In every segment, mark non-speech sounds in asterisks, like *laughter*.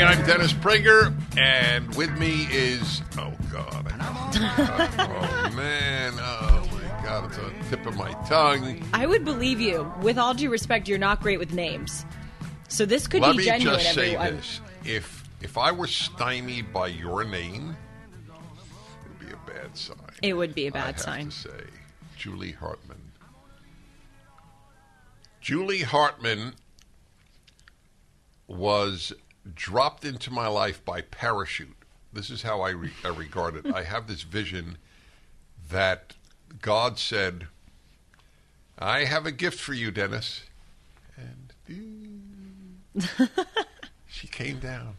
Hello. I'm Dennis Prager, and with me is oh god, *laughs* oh man, oh my god, it's on the tip of my tongue. I would believe you. With all due respect, you're not great with names. So this could Let be me just say everyone. this: if if I were stymied by your name, it would be a bad sign. It would be a I bad have sign. to say, Julie Hartman. Julie Hartman was dropped into my life by parachute. This is how I, re- I regard it. I have this vision that God said, I have a gift for you, Dennis. And she came down.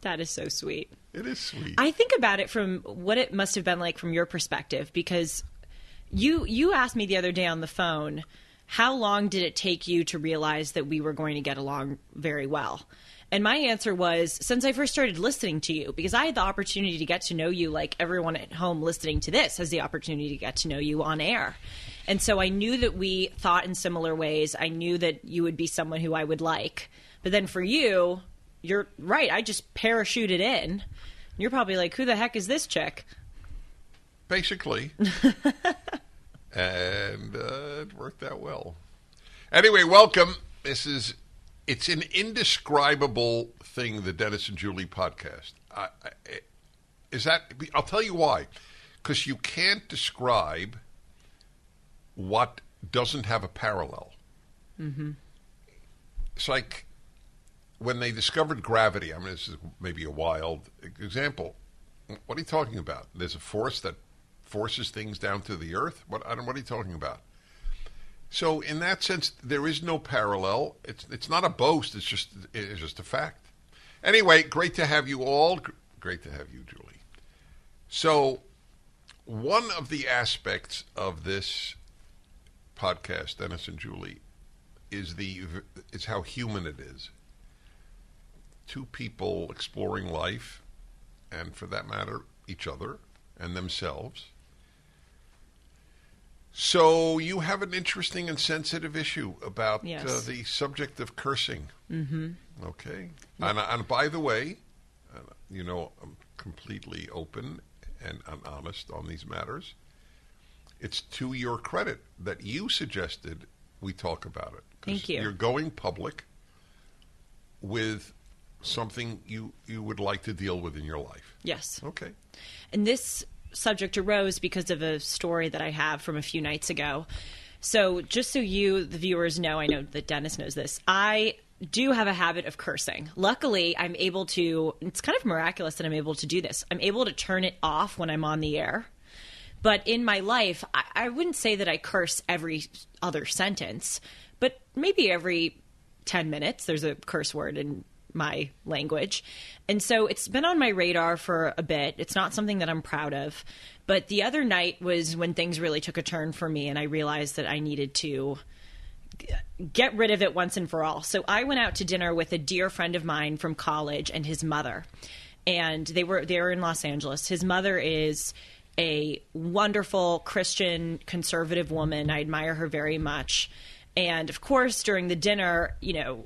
That is so sweet. It is sweet. I think about it from what it must have been like from your perspective because you you asked me the other day on the phone how long did it take you to realize that we were going to get along very well? And my answer was since I first started listening to you because I had the opportunity to get to know you like everyone at home listening to this has the opportunity to get to know you on air. And so I knew that we thought in similar ways. I knew that you would be someone who I would like. But then for you, you're right. I just parachuted in. You're probably like, who the heck is this chick? basically. *laughs* and uh, it worked out well. Anyway, welcome. This is it's an indescribable thing, the Dennis and Julie podcast. I, I, is that? I'll tell you why. Because you can't describe what doesn't have a parallel. Mm-hmm. It's like when they discovered gravity. I mean, this is maybe a wild example. What are you talking about? There's a force that forces things down to the earth. What I don't. What are you talking about? So, in that sense, there is no parallel. It's it's not a boast. It's just it's just a fact. Anyway, great to have you all. Great to have you, Julie. So, one of the aspects of this podcast, Dennis and Julie, is the is how human it is. Two people exploring life, and for that matter, each other and themselves. So you have an interesting and sensitive issue about uh, the subject of cursing. Mm-hmm. Okay. And, and by the way, uh, you know, I'm completely open and I'm honest on these matters. It's to your credit that you suggested we talk about it. Thank you. You're going public with something you you would like to deal with in your life. Yes. Okay. And this subject arose because of a story that I have from a few nights ago. So, just so you, the viewers, know, I know that Dennis knows this. I do have a habit of cursing. Luckily, I'm able to, it's kind of miraculous that I'm able to do this. I'm able to turn it off when I'm on the air. But in my life, I, I wouldn't say that I curse every other sentence, but maybe every 10 minutes there's a curse word in my language. And so it's been on my radar for a bit. It's not something that I'm proud of. But the other night was when things really took a turn for me, and I realized that I needed to get rid of it once and for all. So I went out to dinner with a dear friend of mine from college and his mother. And they were they were in Los Angeles. His mother is a wonderful Christian conservative woman. I admire her very much. And of course, during the dinner, you know,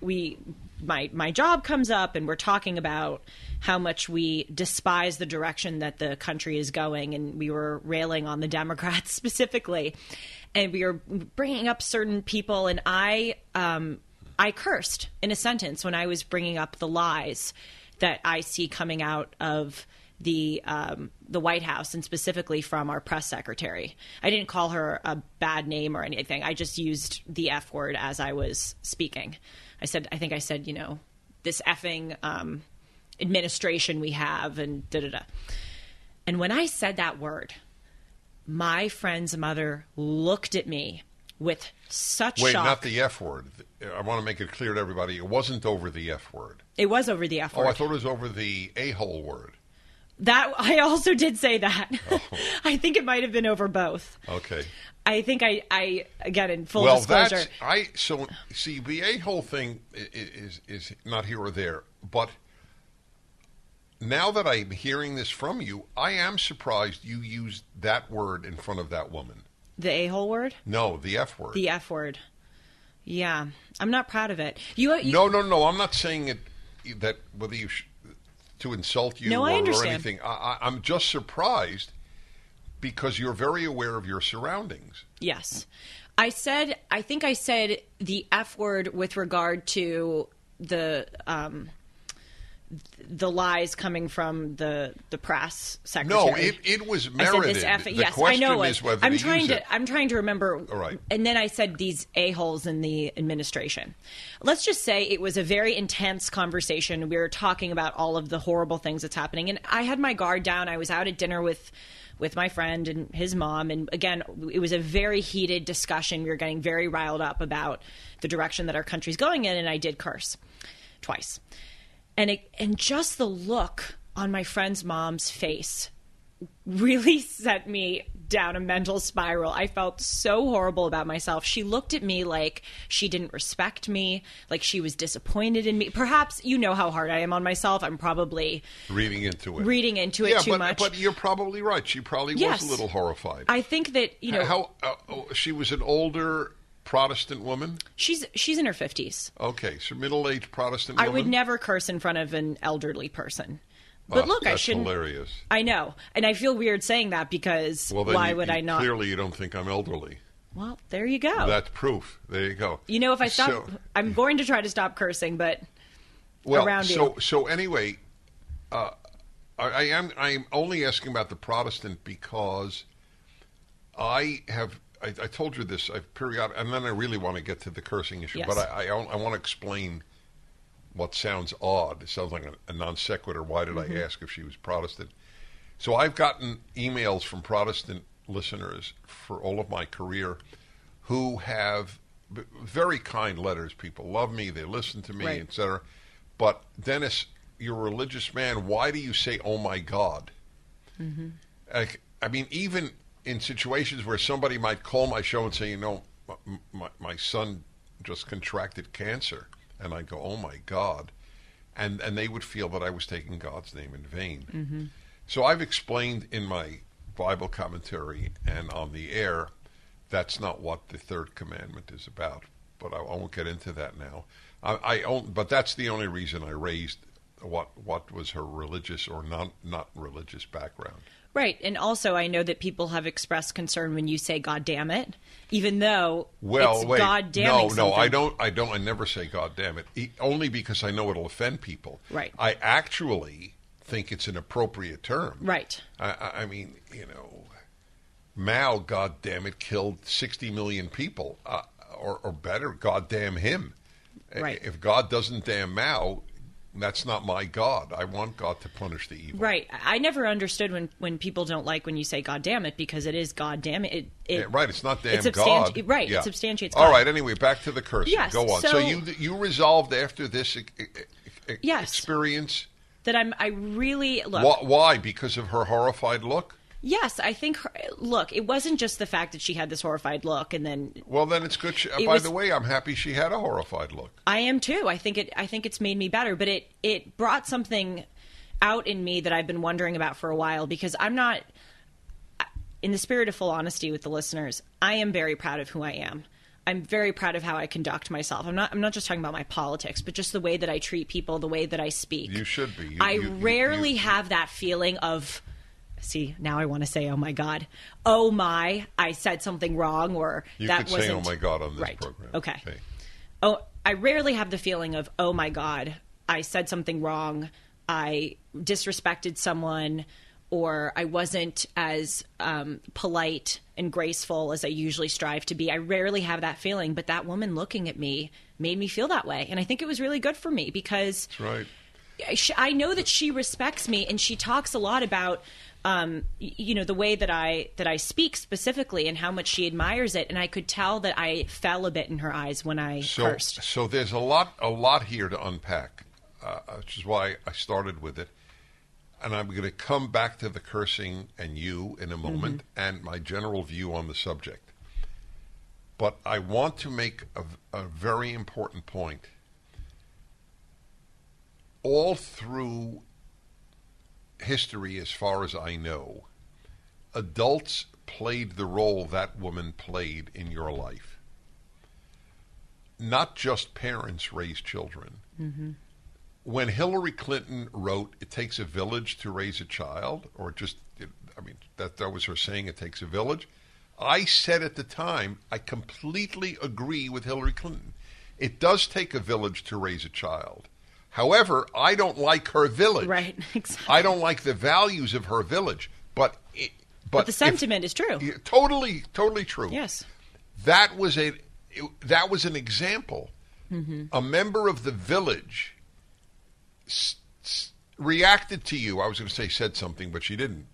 we my my job comes up and we're talking about how much we despise the direction that the country is going and we were railing on the democrats *laughs* specifically and we were bringing up certain people and i um i cursed in a sentence when i was bringing up the lies that i see coming out of the um, the White House and specifically from our press secretary. I didn't call her a bad name or anything. I just used the F word as I was speaking. I said, I think I said, you know, this effing um, administration we have, and da da da. And when I said that word, my friend's mother looked at me with such Wait, shock. not the F word. I want to make it clear to everybody. It wasn't over the F word. it was over the F Oh, word. I thought it was over the a hole word. That *laughs* I also did say that. Oh. *laughs* I think it might have been over both. Okay. I think I, I again in full well, disclosure. that's I. So see, the a hole thing is is not here or there, but now that I'm hearing this from you, I am surprised you used that word in front of that woman. the a hole word, No, the F word. the F word. Yeah, I'm not proud of it. You, you No, no, no. I'm not saying it that whether you sh- to insult you No, or, or anything. I, I, I'm just surprised because you're very aware of your surroundings. Yes. I said, I think I said the F word with regard to the um, the lies coming from the the press secretary. No, it, it was I said merited. this F- yes, I know. it. I'm trying to. it. I'm trying to remember. All right. And then I said these a holes in the administration. Let's just say it was a very intense conversation. We were talking about all of the horrible things that's happening, and I had my guard down. I was out at dinner with with my friend and his mom, and again, it was a very heated discussion. We were getting very riled up about the direction that our country's going in, and I did curse twice and it, and just the look on my friend's mom's face really *laughs* sent me down a mental spiral. I felt so horrible about myself. She looked at me like she didn't respect me, like she was disappointed in me. Perhaps you know how hard I am on myself. I'm probably reading into it. reading into it yeah, too but, much. but you're probably right. She probably Yes. was a little horrified. I think that you know How uh, oh, she was an older Protestant woman. she's she's in her fifties. Okay, so middle-aged Protestant I woman. would never curse in front of an elderly person. But Oh, look, I shouldn't. hilarious. I know, and I feel weird saying that because Well, why you- would you- I not? Clearly, you don't think I'm elderly. Well, there you go. That's proof. There you go. you know, if I stop, So- *laughs* I'm going to try to stop cursing, but well, around so you. so anyway, uh, I, I am I'm only asking about the Protestant because I have I, I told you this I've periodic and then I really want to get to the cursing issue, Yes. but I I, I want to explain what sounds odd. It sounds like a, a non sequitur. Why did Mm-hmm. I ask if she was Protestant? So I've gotten emails from Protestant listeners for all of my career who have very kind letters. People love me, they listen to me, Right. etc. But Dennis, you're a religious man. Why do you say "Oh my God"? Like, I mean, even in situations where somebody might call my show and say, "You know, my, my son just contracted cancer," and I go, "Oh my God," and and they would feel that I was taking God's name in vain. Mm-hmm. So I've explained in my Bible commentary and on the air that's not what the third commandment is about. But I, I won't get into that now. I, I own, but that's the only reason I raised what what was her religious or not not religious background. Right. And also, I know that people have expressed concern when you say "God damn it," even though Well, it's wait, God no, damning no, I don't, I don't, I never say "God damn it," only because I know it'll offend people. Right. I actually think it's an appropriate term. Right. I, I- mean, you know, Mao, God damn it, killed sixty million people, uh, or, or better, God damn him. Right. If God doesn't damn Mao, that's not my God. I want God to punish the evil. Right. I never understood when, when people don't like when you say "God damn it" because it is "God damn it." It, it Yeah, right, it's not damn it God. substanti- Right, Yeah. it substantiates. All God. right. Anyway, back to the curse. Yes, Go on. So, so- you you resolved after this e- e- Yes. experience. That I'm. I really look. Why, why? Because of her horrified look. Yes, I think. Her, look, it wasn't just the fact that she had this horrified look, and then Well, then it's good. She, It by was- the way, I'm happy she had a horrified look. I am too. I think it. I think it's made me better, but it it brought something out in me that I've been wondering about for a while because I'm not. In the spirit of full honesty with the listeners, I am very proud of who I am. I'm very proud of how I conduct myself. I'm not. I'm not just talking about my politics, but just the way that I treat people, the way that I speak. You should be. You- I you- rarely you- have that feeling of. See, now I want to say, "Oh my God, oh my, I said something wrong," or You that could wasn't "Oh my God" on this right. program. Okay. Okay. Oh, I rarely have the feeling of, "Oh my God, I said something wrong," I disrespected someone or I wasn't as um, polite and graceful as I usually strive to be. I rarely have that feeling, but that woman looking at me made me feel that way. And I think it was really good for me because That's right. I know that she respects me and she talks a lot about um, you know the way that I that I speak specifically and how much she admires it and I could tell that I fell a bit in her eyes when I So, cursed. so there's a lot, a lot here to unpack, uh, which is why I started with it. And I'm going to come back to the cursing and you in a moment and my general view on the subject. But I want to make a, a very important point. All through history, as far as I know, adults played the role that woman played in your life not just parents raise children. Mm-hmm. When Hillary Clinton wrote, "It takes a village to raise a child," or just, it, I mean, that that was her saying, "It takes a village." I said at the time, I completely agree with Hillary Clinton. It does take a village to raise a child. However, I don't like her village. Right, *laughs* exactly. I don't like the values of her village, but it, but, But the if- sentiment is true. Totally, totally true Yes. that was a it- that was an example. Mm-hmm. A member of the village s- s- reacted to you. I was going to say said something, but she didn't.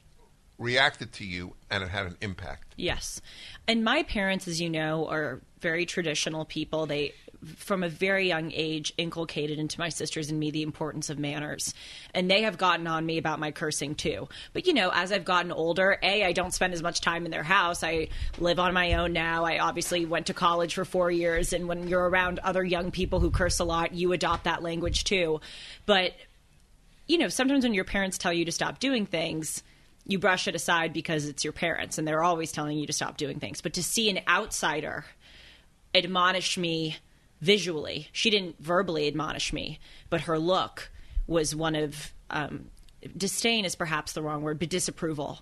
Reacted to you, and it had an impact. Yes. And my parents, as you know, are very traditional people. They, from a very young age, inculcated into my sisters and me the importance of manners. And they have gotten on me about my cursing too. But, you know, as I've gotten older, A, I don't spend as much time in their house. I live on my own now. I obviously went to college for four years. And when you're around other young people who curse a lot, you adopt that language too. But you know, sometimes when your parents tell you to stop doing things, you brush it aside because it's your parents and they're always telling you to stop doing things. But to see an outsider admonish me visually, she didn't verbally admonish me, but her look was one of um, disdain is perhaps the wrong word, but disapproval.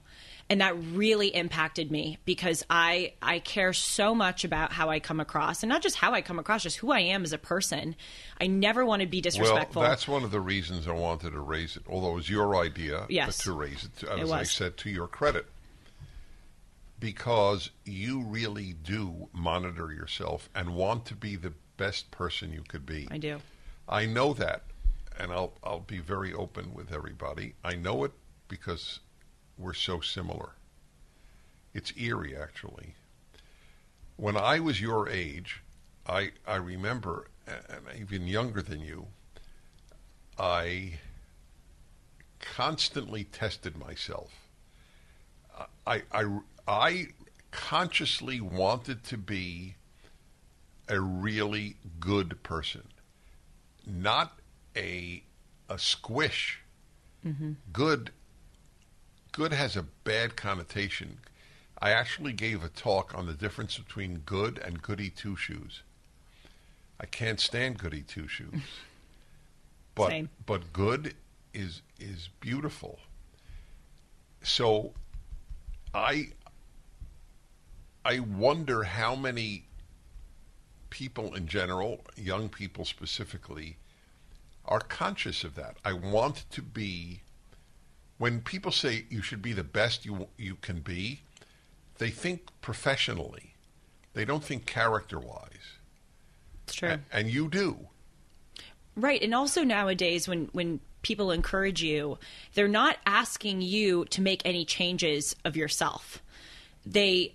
And that really impacted me because I I care so much about how I come across, and not just how I come across, just who I am as a person. I never want to be disrespectful. Well, that's one of the reasons I wanted to raise it. Although it was your idea Yes. to raise it, as It I said to your credit, because you really do monitor yourself and want to be the best person you could be. I do. I know that, and I'll I'll be very open with everybody. I know it because we're so similar. It's eerie, actually. When I was your age, I I remember, and even younger than you, I constantly tested myself. I I I consciously wanted to be a really good person not a a squish. Mm-hmm. Good good has a bad connotation. I actually gave a talk on the difference between good and goody two shoes. I can't stand goody two shoes. *laughs* But Same. but good is is beautiful. So I I wonder how many people in general, young people specifically, are conscious of that. I want to be. When people say you should be the best you you can be, they think professionally. They don't think character wise, It's true. and you do. Right, and also nowadays when when people encourage you, they're not asking you to make any changes of yourself. They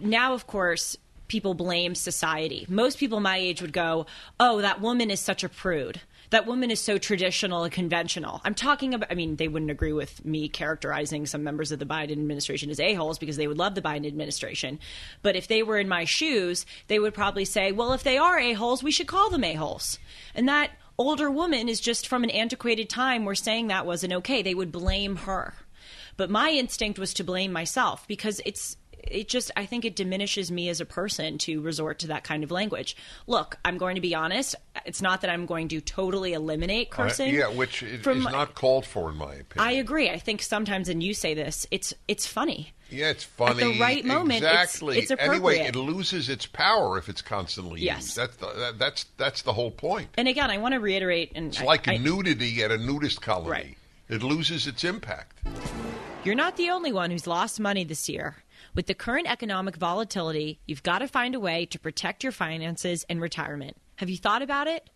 now of course people blame society. Most people my age would go, "Oh, that woman is such a prude. That woman is so traditional and conventional." I'm talking about I mean, they wouldn't agree with me characterizing some members of the Biden administration as a-holes because they would love the Biden administration. But if they were in my shoes, they would probably say, "Well, if they are a-holes, we should call them a-holes." And that older woman is just from an antiquated time where saying that wasn't okay. They would blame her. But my instinct was to blame myself because it's it just I think it diminishes me as a person to resort to that kind of language. Look, I'm going to be honest. It's not that I'm going to totally eliminate Uh, cursing. yeah, which i- is from- not called for in my opinion. I agree. I think sometimes, and you say this, it's it's funny. yeah, it's funny. At the right moment, it's- exactly. it's anyway, appropriate. it loses its power if it's constantly Yes. used. That's the, that, that's that's the whole point. And again, I want to reiterate, and It's I- like I- nudity at a nudist colony. Right. It loses its impact. You're not the only one who's lost money this year. With the current economic volatility, you've got to find a way to protect your finances and retirement. Have you thought about it?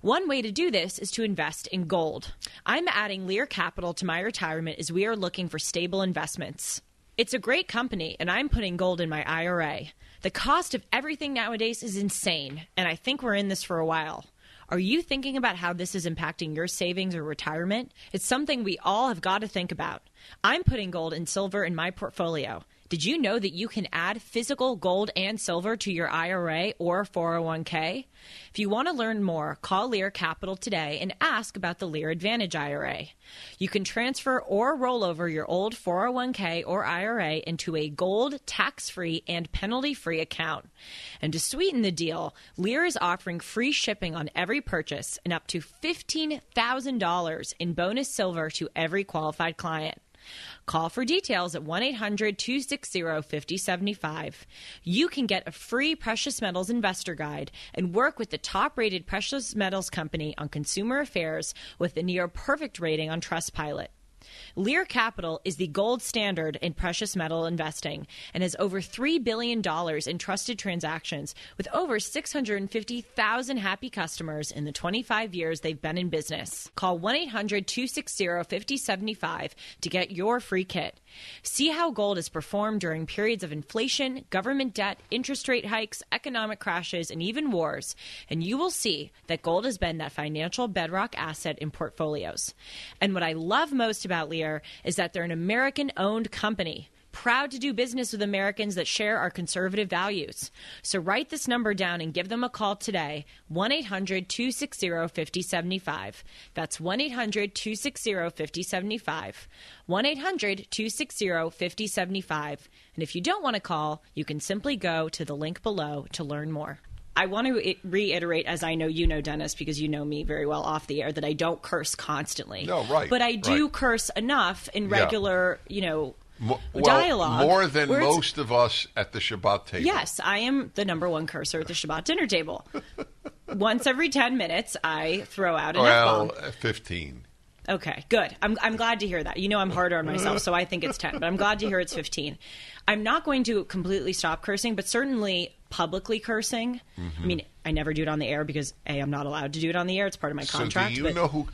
One way to do this is to invest in gold. I'm adding Lear Capital to my retirement as we are looking for stable investments. It's a great company, and I'm putting gold in my IRA. The cost of everything nowadays is insane, and I think we're in this for a while. Are you thinking about how this is impacting your savings or retirement? It's something we all have got to think about. I'm putting gold and silver in my portfolio. Did you know that you can add physical gold and silver to your IRA or 401k? If you want to learn more, call Lear Capital today and ask about the Lear Advantage IRA. You can transfer or roll over your old 401k or IRA into a gold, tax free, and penalty free account. And to sweeten the deal, Lear is offering free shipping on every purchase and up to $15,000 in bonus silver to every qualified client. Call for details at 1 800 260 5075. You can get a free precious metals investor guide and work with the top rated precious metals company on consumer affairs with a near perfect rating on Trustpilot. Lear Capital is the gold standard in precious metal investing and has over $3 billion in trusted transactions with over 650,000 happy customers in the 25 years they've been in business. Call 1 800 260 5075 to get your free kit. See how gold has performed during periods of inflation, government debt, interest rate hikes, economic crashes, and even wars, and you will see that gold has been that financial bedrock asset in portfolios. And what I love most about Lear is that they're an American owned company. Proud to do business with Americans that share our conservative values. So write this number down and give them a call today 1 800 260 5075. That's 1 800 260 5075. 1 800 260 5075. And if you don't want to call, you can simply go to the link below to learn more. I want to reiterate, as I know you know, Dennis, because you know me very well off the air, that I don't curse constantly. No, right, But I do right. curse enough in Yeah. regular, you know, Mo- well, dialogue. more than most of us at the Shabbat table. Yes, I am the number one cursor at the Shabbat dinner table. *laughs* Once every 10 minutes, I throw out an Well, F-bomb. uh, fifteen. Okay, good. I'm, I'm glad to hear that. You know, I'm harder on myself, so I think it's 10, but I'm glad to hear it's 15. I'm not going to completely stop cursing, but certainly publicly cursing. Mm-hmm. I mean, I never do it on the air because, A, I'm not allowed to do it on the air. It's part of my contract. So do you but know who?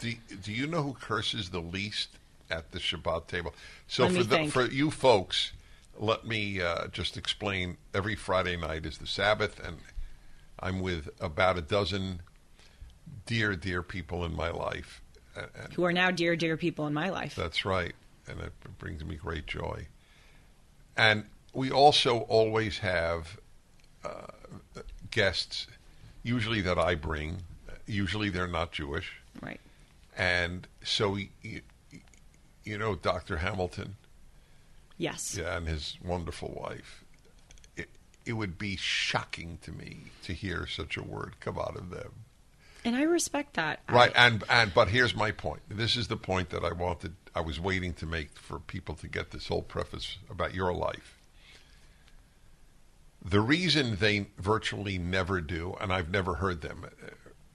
Do, do you know who curses the least at the Shabbat table? So for the, for you folks, let me uh, just explain. Every Friday night is the Sabbath, and I'm with about a dozen dear, dear people in my life. And, and who are now dear, dear people in my life. that's right, and it brings me great joy. And we also always have uh, guests, usually that I bring. Usually they're not Jewish. Right. And so, you, know, Dr. Hamilton Yes. yeah, and his wonderful wife. It, it would be shocking to me to hear such a word come out of them. And I respect that. Right, I, and and but here's my point. This is the point that I wanted. I was waiting to make for people to get this whole preface about your life. The reason they virtually never do, and I've never heard them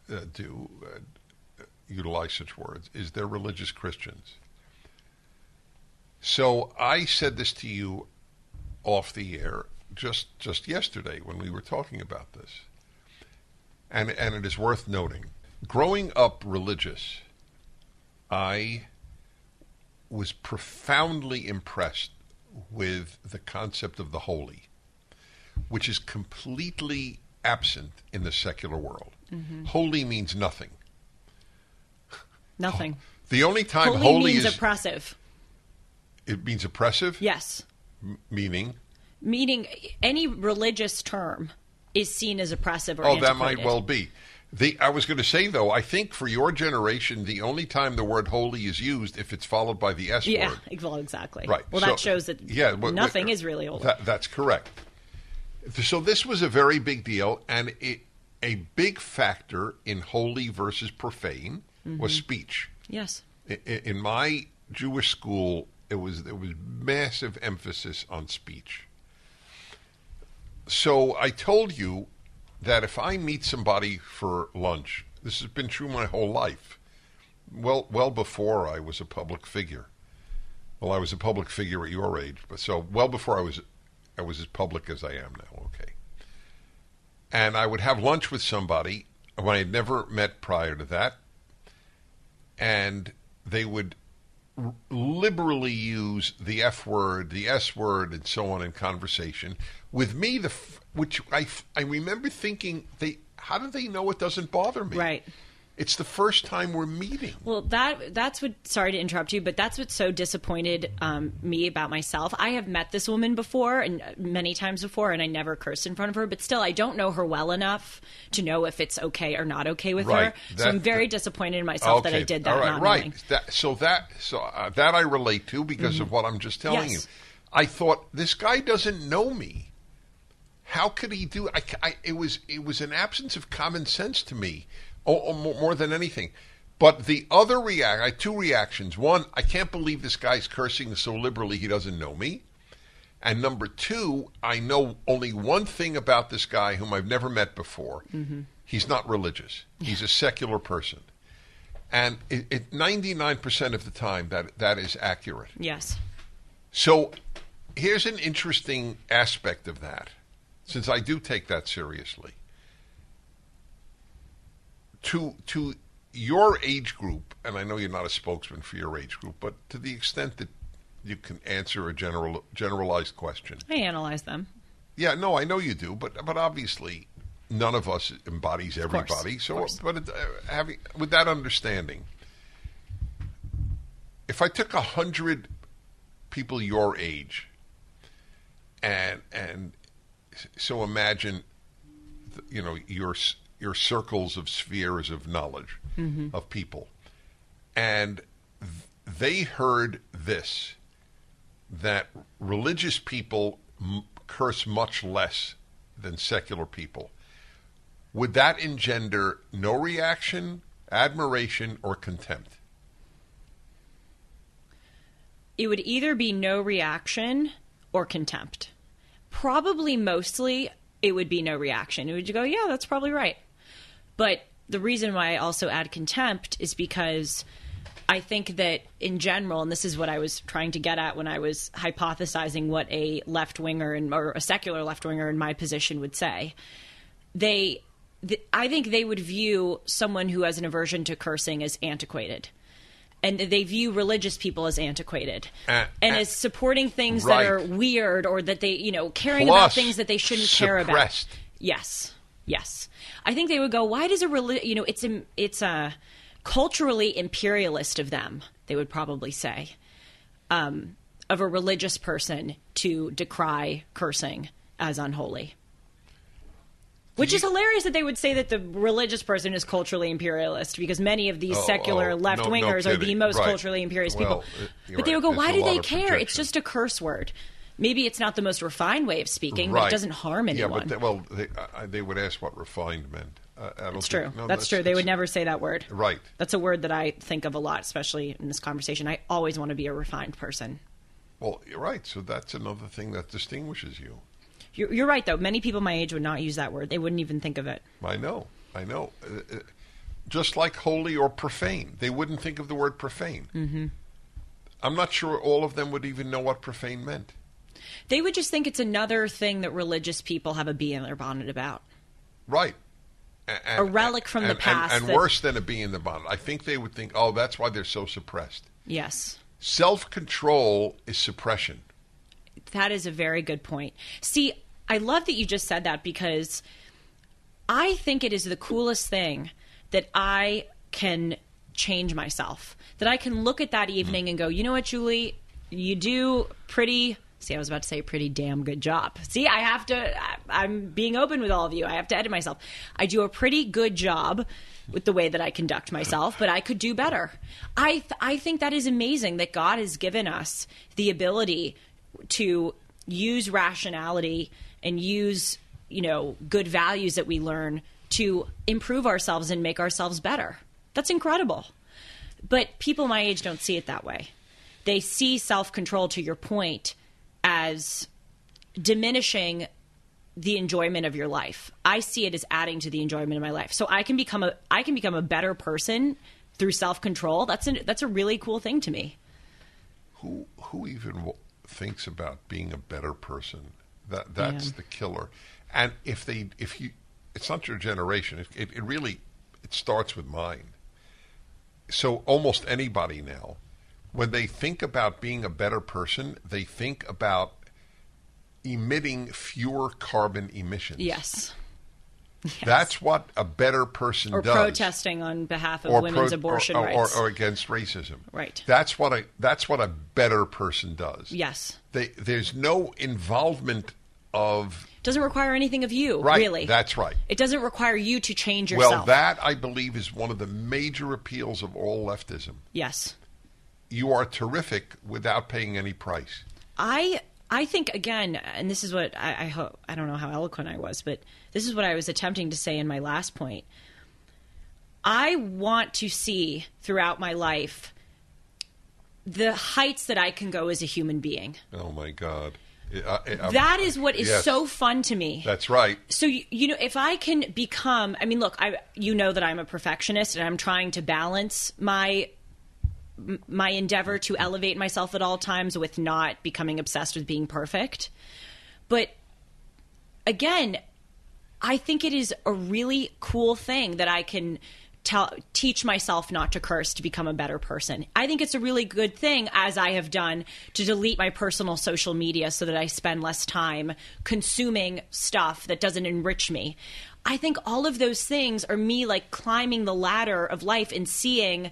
uh, uh, do uh, utilize such words, is they're religious Christians. So I said this to you off the air just just yesterday when we were talking about this and and it is worth noting. Growing up religious, I was profoundly impressed with the concept of the holy, which is completely absent in the secular world. Mm-hmm. Holy means nothing. nothing. The only time Holy, holy, means is oppressive. It means oppressive, Yes. M- meaning Meaning any religious term is seen as oppressive or oh that might well be. The, I was going to say though, I think for your generation, the only time the word holy is used if it's followed by the S Yeah, word. well, exactly. Right. Well, So- that shows that yeah, but- nothing is really holy. That, that's correct. So this was a very big deal, and it, a big factor in holy versus profane was mm-hmm. speech. yes. I- i- In my Jewish school, it was there was massive emphasis on speech. So I told you that if I meet somebody for lunch, this has been true my whole life. Well, well before I was a public figure. Well, I was a public figure at your age, but so well before I was, I was as public as I am now. Okay. And I would have lunch with somebody who I had never met prior to that, and they would liberally use the F word, the S word, and so on in conversation. With me, the which I, I remember thinking they how do they know it doesn't bother me? Right. It's the first time we're meeting. Well, that that's what. Sorry to interrupt you, but that's what so disappointed um, me about myself. I have met this woman before and uh, many times before, and I never cursed in front of her. But still, I don't know her well enough to know if it's okay or not okay with Right. her. so I'm very that- disappointed in myself that I did that. All right, right. That, so that so uh, that I relate to because of what I'm just telling Mm-hmm. Yes. you. I thought this guy doesn't know me. How could he do? I, I- it was it was an absence of common sense to me, oh, oh, more, more than anything. But the other react, I had two reactions. One, I can't believe this guy's cursing so liberally he doesn't know me. And number two, I know only one thing about this guy whom I've never met before. Mm-hmm. He's not religious. He's a secular person. And it, it, 99% of the time, that that is accurate. Yes. So here's an interesting aspect of that, since I do take that seriously. To to your age group, and I know you're not a spokesman for your age group, but to the extent that you can answer a general generalized question. I analyze them. Yeah, no, I know you do, but but obviously none of us embodies everybody. so, but it, uh, having with that understanding, if I took a hundred people your age, and and so imagine, you know, your your circles of spheres of knowledge mm-hmm. of people, and th- they heard this that religious people m- curse much less than secular people. Would that engender no reaction, admiration, or contempt? it would either be no reaction or contempt. Probably mostly it would be no reaction. It would go, yeah, that's probably right. But the reason why I also add contempt is because I think that in general, and this is what I was trying to get at when I was hypothesizing what a left winger and or a secular left winger in my position would say, they, th- I think they would view someone who has an aversion to cursing as antiquated. And they view religious people as antiquated Uh, and uh, as supporting things right. that are weird or that they, you know, caring Plus, about things that they shouldn't care about. Yes, yes. I think they would go. Why does a reli- you know it's a, it's a culturally imperialist of them. They would probably say um, of a religious person to decry cursing as unholy. Which is hilarious that they would say that the religious person is culturally imperialist because many of these Oh, secular oh, left wingers no are the most Right. culturally imperialist Well, people. uh, But they would right. go, why do they care? It's just a curse word. Maybe it's not the most refined way of speaking, but it doesn't harm anyone. Yeah, but they, well, they, uh, they would ask what refined meant. Uh, That's think- true. no, that's, true. They would never say that word. Right. That's a word that I think of a lot, especially in this conversation. I always want to be a refined person. Well, you're right. So that's another thing that distinguishes you. You're, you're right, though. Many people my age would not use that word. They wouldn't even think of it. I know. I know. Uh, uh, just like holy or profane, they wouldn't think of the word profane. Mm-hmm. I'm not sure all of them would even know what profane meant. They would just think it's another thing that religious people have a bee in their bonnet about. Right. A- and- A relic from the and- and- past And, that- worse than a bee in the bonnet. I think they would think, oh, that's why they're so suppressed. Yes. Self control is suppression. That is a very good point. See, I love that you just said that because I think it is the coolest thing that I can change myself. That I can look at that mm-hmm. evening and go, you know what, Julie, you do pretty See, I was about to say a pretty damn good job. See, I have to, I'm being open with all of you. I have to edit myself. I do a pretty good job with the way that I conduct myself, but I could do better. I, th- I think that is amazing that God has given us the ability to use rationality and use, you know, good values that we learn to improve ourselves and make ourselves better. That's incredible. But people my age don't see it that way. They see self control, to your point, as diminishing the enjoyment of your life. I see it as adding to the enjoyment of my life. So I can become a I can become a better person through self control. That's a, that's a really cool thing to me. Who who even w- thinks about being a better person? That that's Yeah. the killer. And if they if you, it's not your generation. It, it, it really it starts with mine. So almost anybody now, when they think about being a better person, they think about emitting fewer carbon emissions. Yes. *laughs* That's what a better person Or does. protesting on behalf of or women's pro- abortion or, or, rights. or, against racism. Right. That's what a that's what a better person does. yes. They, there's no involvement of Doesn't require anything of you, right. really. That's right. it doesn't require you to change yourself. Well, that I believe is one of the major appeals of all leftism. yes. You are terrific without paying any price. I I think again, and this is what I, I hope I don't know how eloquent I was, but this is what I was attempting to say in my last point. I want to see throughout my life the heights that I can go as a human being. Oh my God. I- I- That is what is yes. so fun to me. That's right. so you, you know if i can become i mean look i you know that i'm a perfectionist and i'm trying to balance my my endeavor to elevate myself at all times with not becoming obsessed with being perfect. But again i think it is a really cool thing that i can tell teach myself not to curse to become a better person. I think it's a really good thing as i have done to delete my personal social media so that i spend less time consuming stuff that doesn't enrich me. I think all of those things are me like climbing the ladder of life and seeing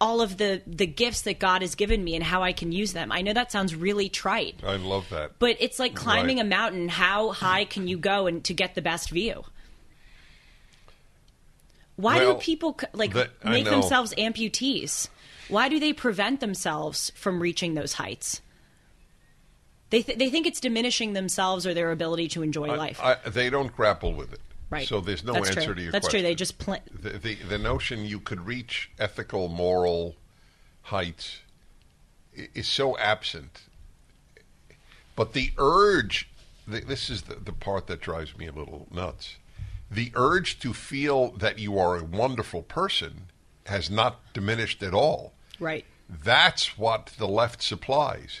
all of the the gifts that god has given me and how i can use them i know that sounds really trite I love that. but it's like climbing Right. a mountain. How high can you go and to get the best view? Why Well, do people like I make themselves amputees? Why do they prevent themselves from reaching those heights? They th- they think it's diminishing themselves or their ability to enjoy life. I, they don't grapple with it. Right. So there's no That's answer true. to your question. That's question. true. They just pl- the, the the notion you could reach ethical, moral heights is so absent. But the urge, this is the, the part that drives me a little nuts. The urge to feel that you are a wonderful person has not diminished at all. right. That's what the left supplies.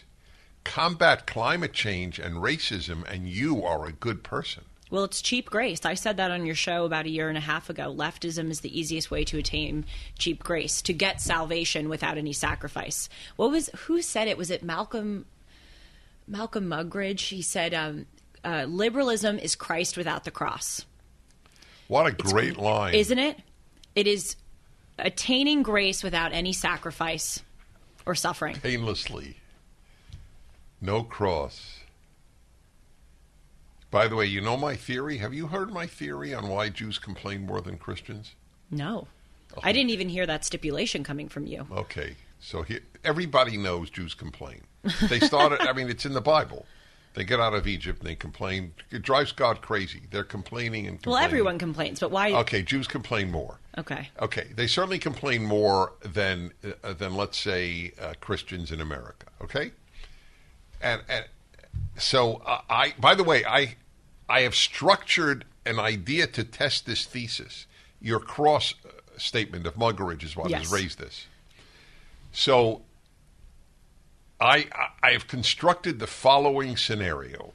Combat climate change and racism, and you are a good person. Well, it's cheap grace. I said that on your show about a year and a half ago. Leftism is the easiest way to attain cheap grace, to get salvation without any sacrifice. What was who said it? Was it Malcolm Malcolm Muggeridge? He said um, uh, liberalism is Christ without the cross. What a great line. Isn't it? It is attaining grace without any sacrifice or suffering. painlessly. No cross. By the way, you know my theory? Have you heard my theory on why Jews complain more than Christians? No. I didn't even hear that stipulation coming from you. Okay. So he, everybody knows Jews complain. They started, I mean, it's in the Bible. They get out of Egypt and they complain. It drives God crazy. They're complaining and complaining. Well, everyone complains, but why? Okay, Jews complain more. Okay. Okay, they certainly complain more than uh, than let's say uh, Christians in America. Okay, and and so uh, I. By the way, I I have structured an idea to test this thesis. Your cross uh, statement of Muggeridge is what Yes. has raised this. So I I have constructed the following scenario.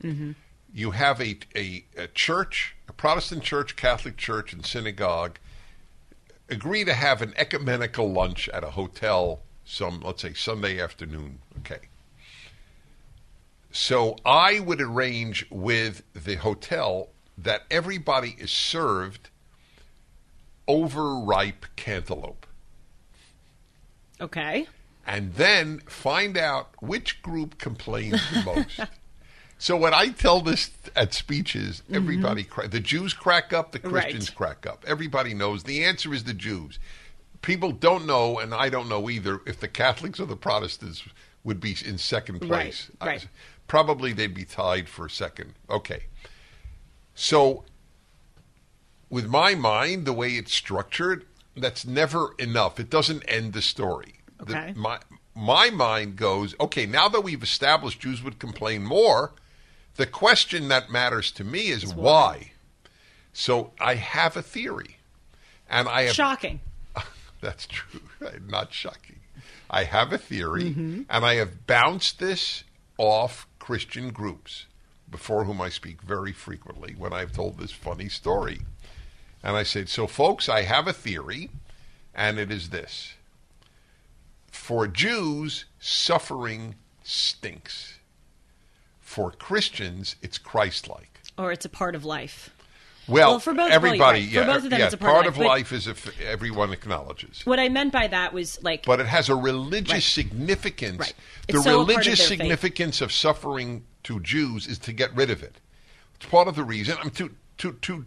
You have a, a a church, a Protestant church, Catholic church, and synagogue agree to have an ecumenical lunch at a hotel some let's say Sunday afternoon. Okay. So I would arrange with the hotel that everybody is served overripe cantaloupe. Okay. and then find out which group complains the most. *laughs* so when I tell this at speeches, mm-hmm. everybody cra- the Jews crack up, the Christians Right. crack up. Everybody knows the answer is the Jews. People don't know, and I don't know either, if the Catholics or the Protestants would be in second place. Right, right. Probably they'd be tied for second. Okay. So, with my mind, the way it's structured, that's never enough. It doesn't end the story. The- Okay. my my mind goes, okay, now that we've established Jews would complain more, the question that matters to me is why. So I have a theory, and I have Shocking. *laughs* that's true. Not shocking. I have a theory, mm-hmm. and I have bounced this off Christian groups before whom I speak very frequently when I've told this funny story. And I said, So, folks, I have a theory, and it is this. For Jews, suffering stinks. For Christians, it's Christ like. Or it's a part of life. Well, Well, for both- everybody, you're right. For yeah, both of them, yeah, it's a part of life, but- is if everyone acknowledges. What I meant by that was like but it has a religious Right. significance. Right. The so part of religious their faith. significance of suffering to Jews is to get rid of it. It's part of the reason. I'm to to to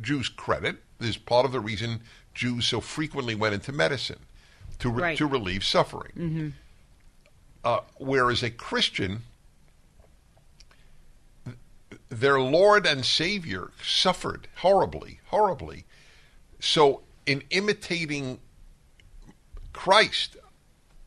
Jews' credit. Is part of the reason Jews so frequently went into medicine to re- Right. to relieve suffering. Uh, whereas a Christian, their Lord and Savior suffered horribly, horribly. So, in imitating Christ,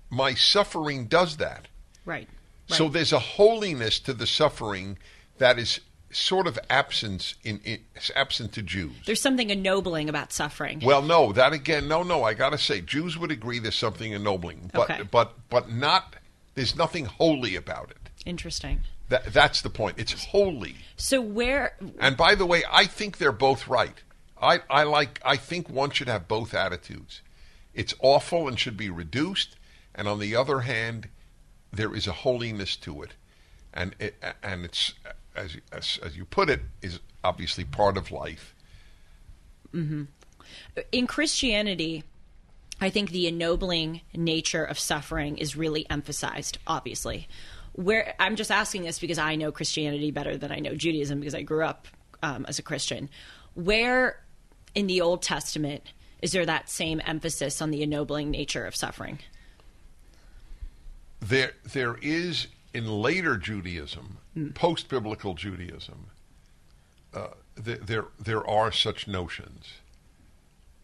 my suffering does that. right. So there's a holiness to the suffering that is sort of absent in, in absent to Jews. there's something ennobling about suffering. Well, no, that again, no, no. I got to say, Jews would agree there's something ennobling, but Okay. but but not. There's nothing holy about it. Interesting. That that's the point. It's holy. So where And by the way, I think they're both right. I, I like. I think one should have both attitudes. It's awful and should be reduced, and on the other hand, there is a holiness to it, and it, and it's as, as as you put it is obviously part of life. Mm-hmm. in Christianity, I think the ennobling nature of suffering is really emphasized, obviously. Where I'm just asking this because I know Christianity better than I know Judaism because I grew up um, as a Christian. Where in the Old Testament is there that same emphasis on the ennobling nature of suffering? There there is in later Judaism, post biblical Judaism, uh, there, there there are such notions.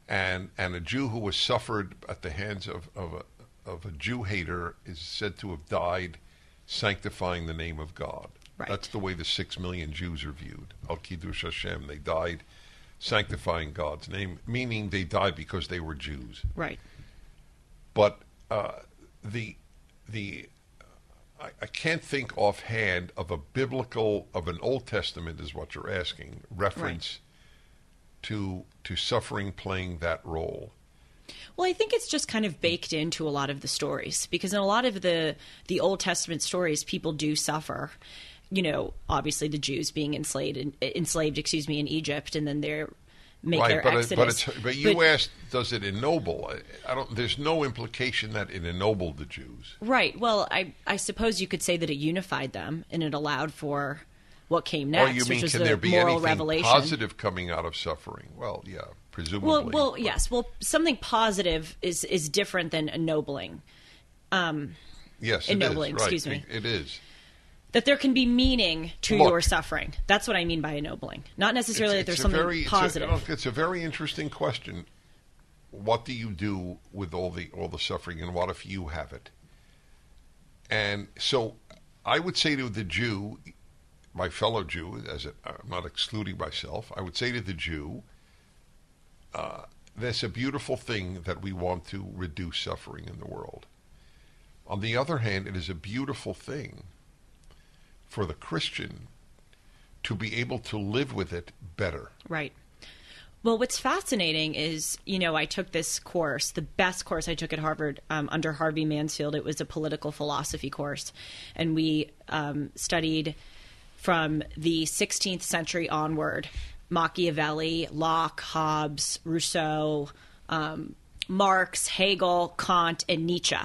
and and a Jew who was suffered at the hands of of a, of a Jew hater is said to have died sanctifying the name of God. Right. That's the way the six million Jews are viewed. Al Kiddush Hashem. They died sanctifying God's name, meaning they died because they were Jews. Right. But uh, the the I, I can't think offhand of a biblical of an Old Testament is what you're asking reference to to suffering playing that role. Well, I think it's just kind of baked into a lot of the stories because in a lot of the the Old Testament stories, people do suffer. You know, obviously the Jews being enslaved, in, enslaved, excuse me, in Egypt, and then they're make right, their but it, exodus. but it's but you But- asked, does it ennoble? I, I don't. There's no implication that it ennobled the Jews. right. Well, I I suppose you could say that it unified them and it allowed for what came next, or you which mean can the there be anything revelation. positive coming out of suffering? Well, yeah, presumably. Well, well, but- yes. Well, something positive is is different than ennobling. Um, yes, it is, ennobling, right. excuse me. It- it is. That there can be meaning to Look. your suffering. That's what I mean by ennobling. Not necessarily that It's- there's something very- it's a- positive. It's a, very interesting question. What do you do with all the all the suffering, and what if you have it? And so, I would say to the Jew, my fellow Jew, as I'm not excluding myself, I would say to the Jew, uh, there's a beautiful thing that we want to reduce suffering in the world. On the other hand, it is a beautiful thing for the Christian to be able to live with it better. Right. Well, what's fascinating is, you know, I took this course, the best course I took at Harvard um, under Harvey Mansfield. It was a political philosophy course. And we um, studied from the 16th century onward Machiavelli, Locke, Hobbes, Rousseau, um, Marx, Hegel, Kant, and Nietzsche.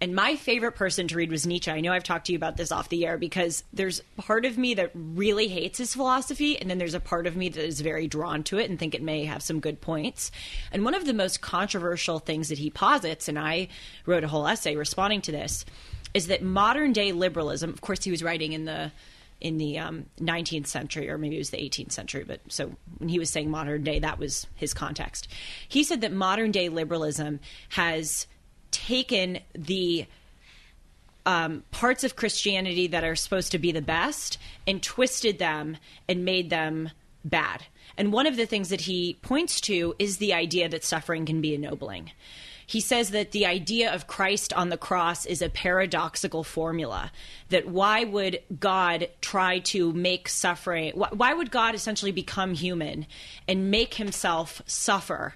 And my favorite person to read was Nietzsche. I know I've talked to you about this off the air because there's part of me that really hates his philosophy, and then there's a part of me that is very drawn to it and think it may have some good points. And one of the most controversial things that he posits, and I wrote a whole essay responding to this, is that modern day liberalism, of course, he was writing in the in the um, 19th century, or maybe it was the 18th century, but so when he was saying modern day, that was his context. He said that modern day liberalism has taken the um, parts of Christianity that are supposed to be the best and twisted them and made them bad. And one of the things that he points to is the idea that suffering can be ennobling. He says that the idea of Christ on the cross is a paradoxical formula. That why would God try to make suffering, why would God essentially become human and make himself suffer?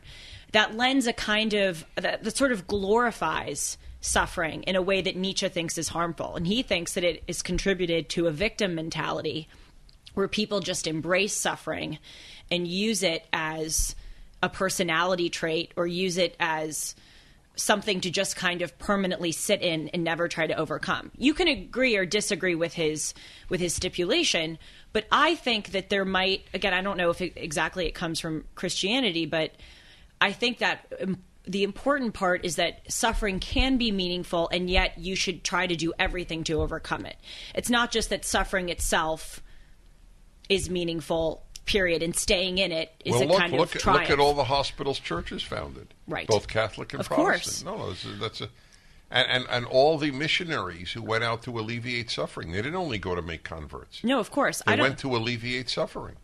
That lends a kind of, that, that sort of glorifies suffering in a way that Nietzsche thinks is harmful. And he thinks that it is contributed to a victim mentality where people just embrace suffering and use it as a personality trait or use it as something to just kind of permanently sit in and never try to overcome. You can agree or disagree with his with his stipulation, but I think that there might again I don't know if it, exactly it comes from Christianity, but I think that um, the important part is that suffering can be meaningful and yet you should try to do everything to overcome it. It's not just that suffering itself is meaningful period and staying in it is well, a look, kind look, of triumph. look at all the hospitals churches founded, Right. Both Catholic and Of Protestant. course. No, that's a, that's a and, and and all the missionaries who went out to alleviate suffering. They didn't only go to make converts. no, of course. They I went to alleviate suffering.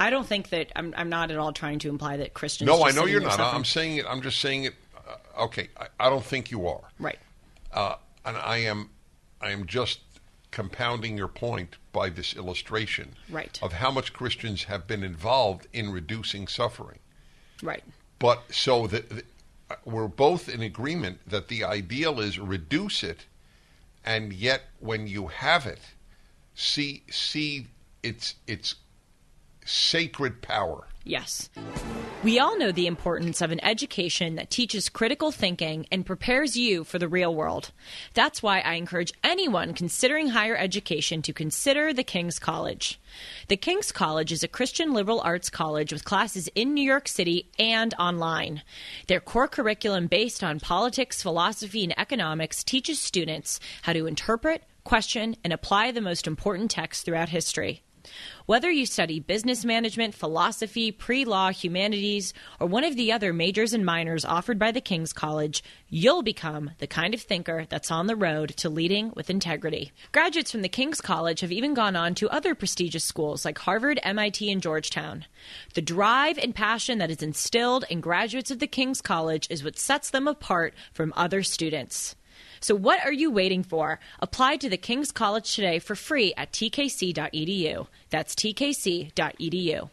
I don't think that I'm I'm not at all trying to imply that Christians No, I know you're not. suffering. I'm saying it. I'm just saying it. Uh, okay, I, I don't think you are. Right. Uh, and I am, I am just compounding your point by this illustration Right. of how much Christians have been involved in reducing suffering. Right. But so that that uh, we're both in agreement that the ideal is reduce it, and yet when you have it, see see its its sacred power. Yes. We all know the importance of an education that teaches critical thinking and prepares you for the real world. That's why I encourage anyone considering higher education to consider the King's College. The King's College is a Christian liberal arts college with classes in New York City and online. Their core curriculum, based on politics, philosophy, and economics, teaches students how to interpret, question, and apply the most important texts throughout history. Whether you study business management, philosophy, pre law, humanities, or one of the other majors and minors offered by the King's College, you'll become the kind of thinker that's on the road to leading with integrity. Graduates from the King's College have even gone on to other prestigious schools like Harvard, MIT, and Georgetown. The drive and passion that is instilled in graduates of the King's College is what sets them apart from other students. So, what are you waiting for? Apply to the King's College today for free at tkc.edu. That's tkc.edu.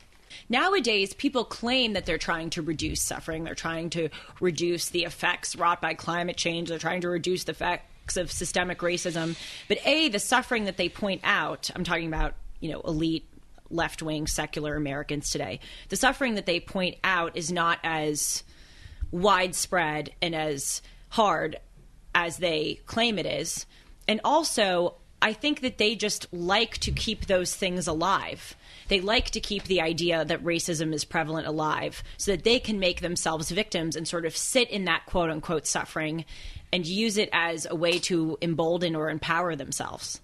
Nowadays, people claim that they're trying to reduce suffering. They're trying to reduce the effects wrought by climate change. They're trying to reduce the effects of systemic racism. But A, the suffering that they point out, I'm talking about, you know, elite left wing secular Americans today, the suffering that they point out is not as widespread and as hard as they claim it is. And also, I think that they just like to keep those things alive. They like to keep the idea that racism is prevalent alive so that they can make themselves victims and sort of sit in that quote unquote suffering and use it as a way to embolden or empower themselves.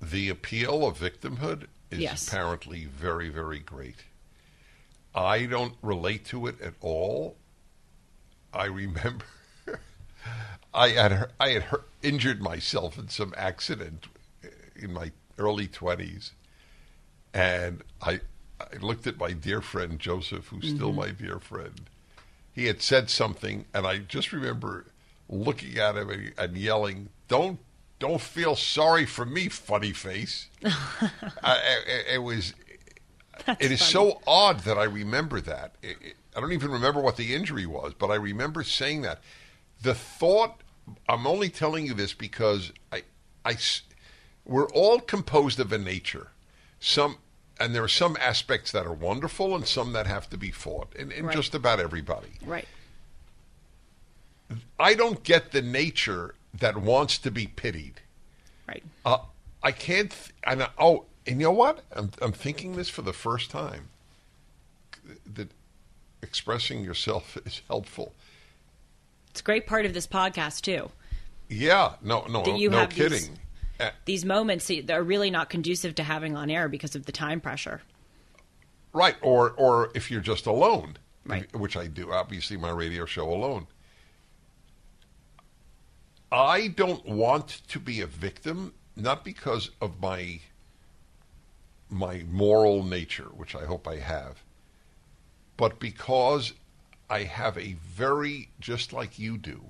The appeal of victimhood is Yes. apparently very, very great. I don't relate to it at all. I remember I had I had hurt, injured myself in some accident in my early twenties, and I I looked at my dear friend Joseph, who's still mm-hmm. my dear friend. He had said something, and I just remember looking at him and, and yelling, "Don't don't feel sorry for me, funny face." *laughs* I, it, it was. it is so odd that I remember that. It, it- I don't even remember what the injury was, but I remember saying that. The thought. I'm only telling you this because I, I, we're all composed of a nature. Some, and there are some aspects that are wonderful, and some that have to be fought, in, in Right. just about everybody. Right. I don't get the nature that wants to be pitied. Right. Uh, I can't. Th- and I, oh, and you know what? I'm I'm thinking this for the first time. That expressing yourself *laughs* is helpful. It's a great part of this podcast too. Yeah. No. No. That you no have kidding. these- Uh, These moments that are really not conducive to having on air because of the time pressure. Right, or or if you're just alone, Right. which I do, obviously my radio show alone. I don't want to be a victim, not because of my my moral nature, which I hope I have, but because I have a very just like you do,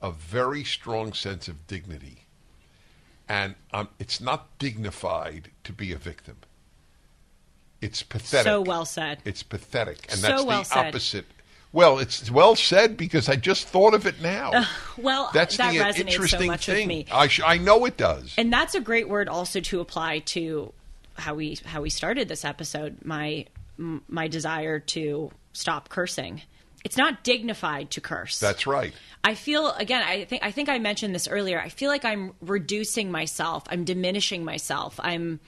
a very strong sense of dignity. And um, it's not dignified to be a victim. It's pathetic. So well said. It's pathetic, and So that's well the said. opposite. Well, it's well said because I just thought of it now. Well, that's that the resonates so interesting much with thing. me. I, sh- I know it does. and that's a great word also to apply to how we how we started this episode my my desire to stop cursing. It's not dignified to curse. That's right. i feel again i think i think i mentioned this earlier. I feel like i'm reducing myself. I'm diminishing myself. I'm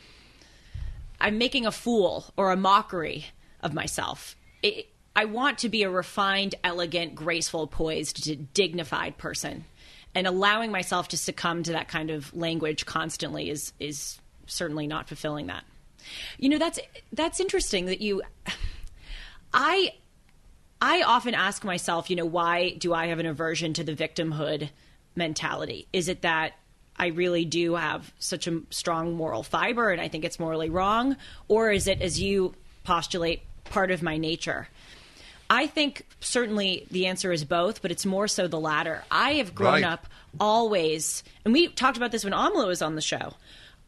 i'm making a fool or a mockery of myself. It, i want to be a refined elegant graceful poised dignified person. And allowing myself to succumb to that kind of language constantly is is certainly not fulfilling that. You know that's that's interesting that you i I often ask myself, you know, why do I have an aversion to the victimhood mentality? Is it that I really do have such a strong moral fiber and I think it's morally wrong? Or is it, as you postulate, part of my nature? I think certainly the answer is both, but it's more so the latter. I have grown Right. up always, and we talked about this when Amala was on the show.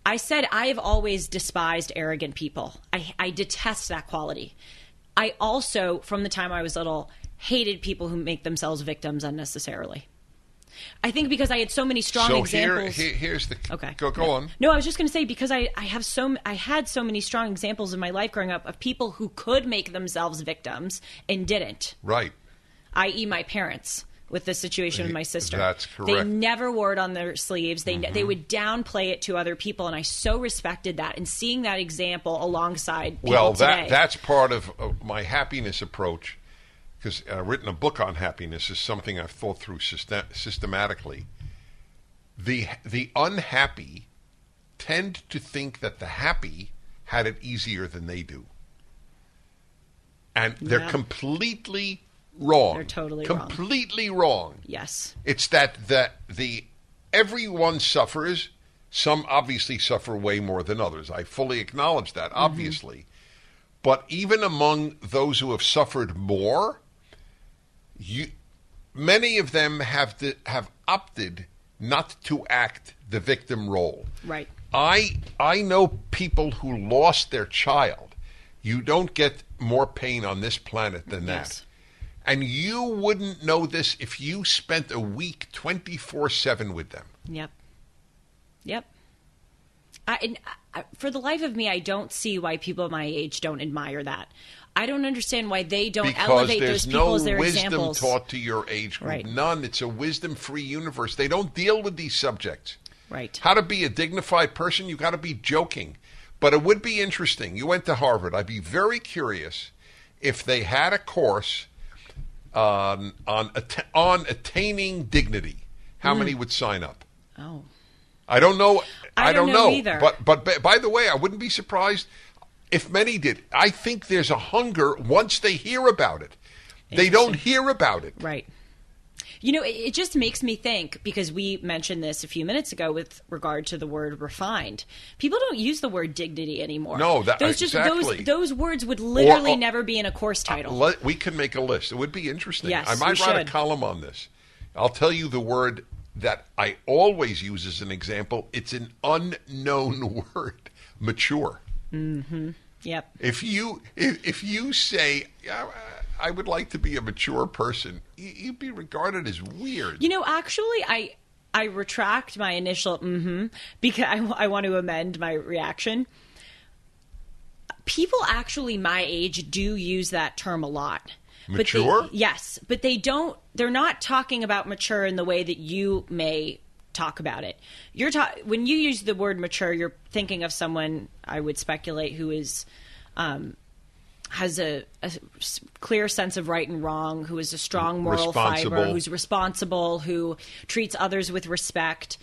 I said I have always despised arrogant people. I, I detest that quality. I also, from the time I was little, hated people who make themselves victims unnecessarily. I think because I had so many strong so examples. here, here's the Okay. Go go no. on. No, I was just going to say because I, I have so I had so many strong examples in my life growing up of people who could make themselves victims and didn't, Right. i.e., my parents with the situation with my sister. That's They never wore it on their sleeves. They they Mm-hmm. would downplay it to other people, and I so respected that. And seeing that example alongside Well, today, that that's part of, my happiness approach because I've written a book on happiness is something I've thought through system, systematically. The the unhappy tend to think that the happy had it easier than they do. And they're Yeah. completely wrong. They're totally wrong. completely wrong. yes, It's that that the everyone suffers. Some obviously suffer way more than others. I fully acknowledge that, Mm-hmm. obviously. But even among those who have suffered more, you, many of them have to, have opted not to act the victim role. right. I I know people who lost their child. You don't get more pain on this planet than that. And you wouldn't know this if you spent a week 24/7 with them. Yep. Yep. I, I, for the life of me, I don't see why people my age don't admire that. I don't understand why they don't Because elevate those people no as their wisdom examples. taught to your age group. Right. None. It's a wisdom-free universe. They don't deal with these subjects. Right. How to be a dignified person? You got to be joking. But it would be interesting. You went to Harvard. I'd be very curious if they had a course on on atta- on attaining dignity. How hmm. many would sign up? Oh. I don't know. I don't, don't know know either. But but by the way, I wouldn't be surprised if many did. I think there's a hunger once they hear about it. They don't hear about it. Right. You know, it, it just makes me think because we mentioned this a few minutes ago with regard to the word refined. People don't use the word dignity anymore. No, that- those just exactly. those those words would literally Or- uh, never be in a course title. Let, we can make a list. It would be interesting. Yes, I might write should. a column on this. I'll tell you the word that I always use as an example. It's an unknown *laughs* word. Mature. yep. If you if, if you say "Yeah, I would like to be a mature person, you'd be regarded as weird. You know, actually, I I retract my initial mm-hmm because I, I want to amend my reaction. People actually my age do use that term a lot. But Mature? they, yes, but they don't. They're not talking about mature in the way that you may talk about it. You're ta- when you use the word mature, you're thinking of someone. I would speculate who is. Um, has a clear sense of right and wrong, who is a strong moral fiber, who's responsible, who treats others with respect.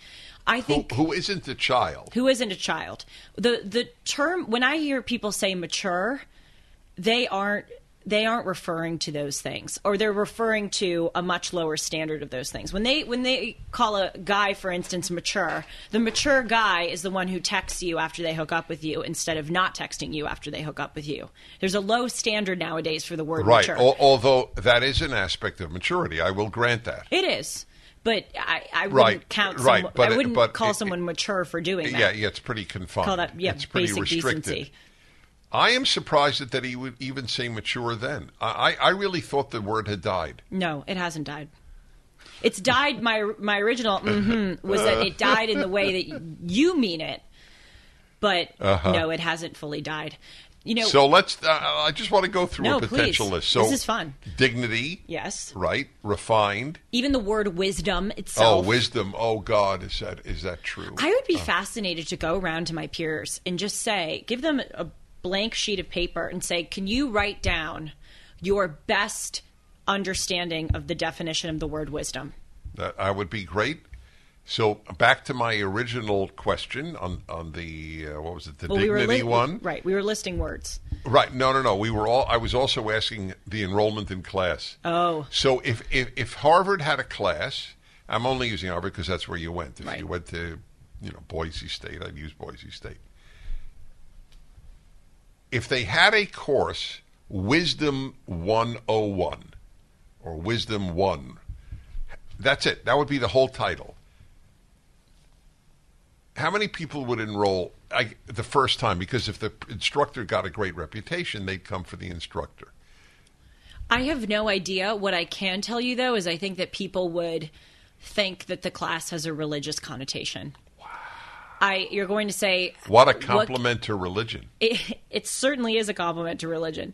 I Who, think who isn't a child? who isn't a child. The the term when I hear people say mature, they aren't they aren't referring to those things or they're referring to a much lower standard of those things. When they when they call a guy for instance mature, the mature guy is the one who texts you after they hook up with you instead of not texting you after they hook up with you. There's a low standard nowadays for the word Right. mature. Al- although that is an aspect of maturity, I will grant that. it is. But I, I wouldn't Right, count right, someone, but I wouldn't but call it- someone mature for doing that. Yeah, yeah, it's pretty confined. Call that yeah, it's pretty basic restricted. decency. I am surprised that, he would even say mature then. I, I really thought the word had died. No, it hasn't died. It's died. My my original mhm was that it died in the way that you mean it, but no, it hasn't fully died. You know, Uh-huh. So let's. Uh, I just want to go through No, a potential please. list. So This is fun. Dignity. yes, Right. Refined. even the word wisdom itself. Oh, wisdom. Oh God, is that is that true? I would be fascinated to go around to my peers and just say, give them a blank sheet of paper and say, can you write down your best understanding of the definition of the word wisdom? That I would be great. So back to my original question on on the uh, what was it the Well, we li- one right? We were listing words. right no no no we were all I was also asking the enrollment in class Oh, so if if, if Harvard had a class I'm only using Harvard because that's where you went if Right. you went to you know Boise State I'd use Boise State if they had a course Wisdom 101 or Wisdom 1 that's it that would be the whole title how many people would enroll I, the first time? Because if the instructor got a great reputation, they'd come for the instructor. I have no idea. What I can tell you though is I think that people would think that the class has a religious connotation. I you're going to say What a compliment to religion. *laughs* it, it certainly is a compliment to religion.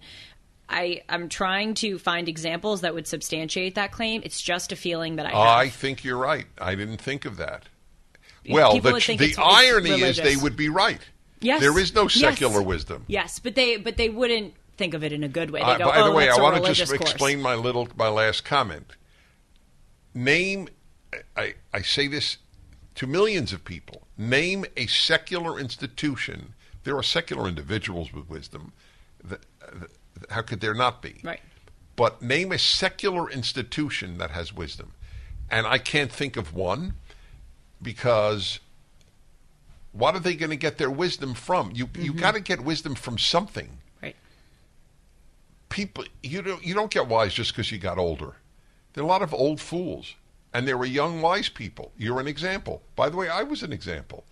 I I'm trying to find examples that would substantiate that claim. It's just a feeling that I have. I think you're right. I didn't think of that. Well, People the, the irony is they would be right. yes, There is no Yes. secular wisdom. Yes, but they but they wouldn't think of it in a good way. They Uh, go, by oh, the way, I want to just course. explain my little my last comment. Name, I I say this to millions of people. Name a secular institution. There are secular individuals with wisdom. How could there not be? Right. But name a secular institution that has wisdom, and I can't think of one because what are they going to get their wisdom from? You you mm-hmm. got to get wisdom from something Right. people you don't you don't get wise just because you got older. There are a lot of old fools, and there were young wise people. You're an example. By the way, I was an example,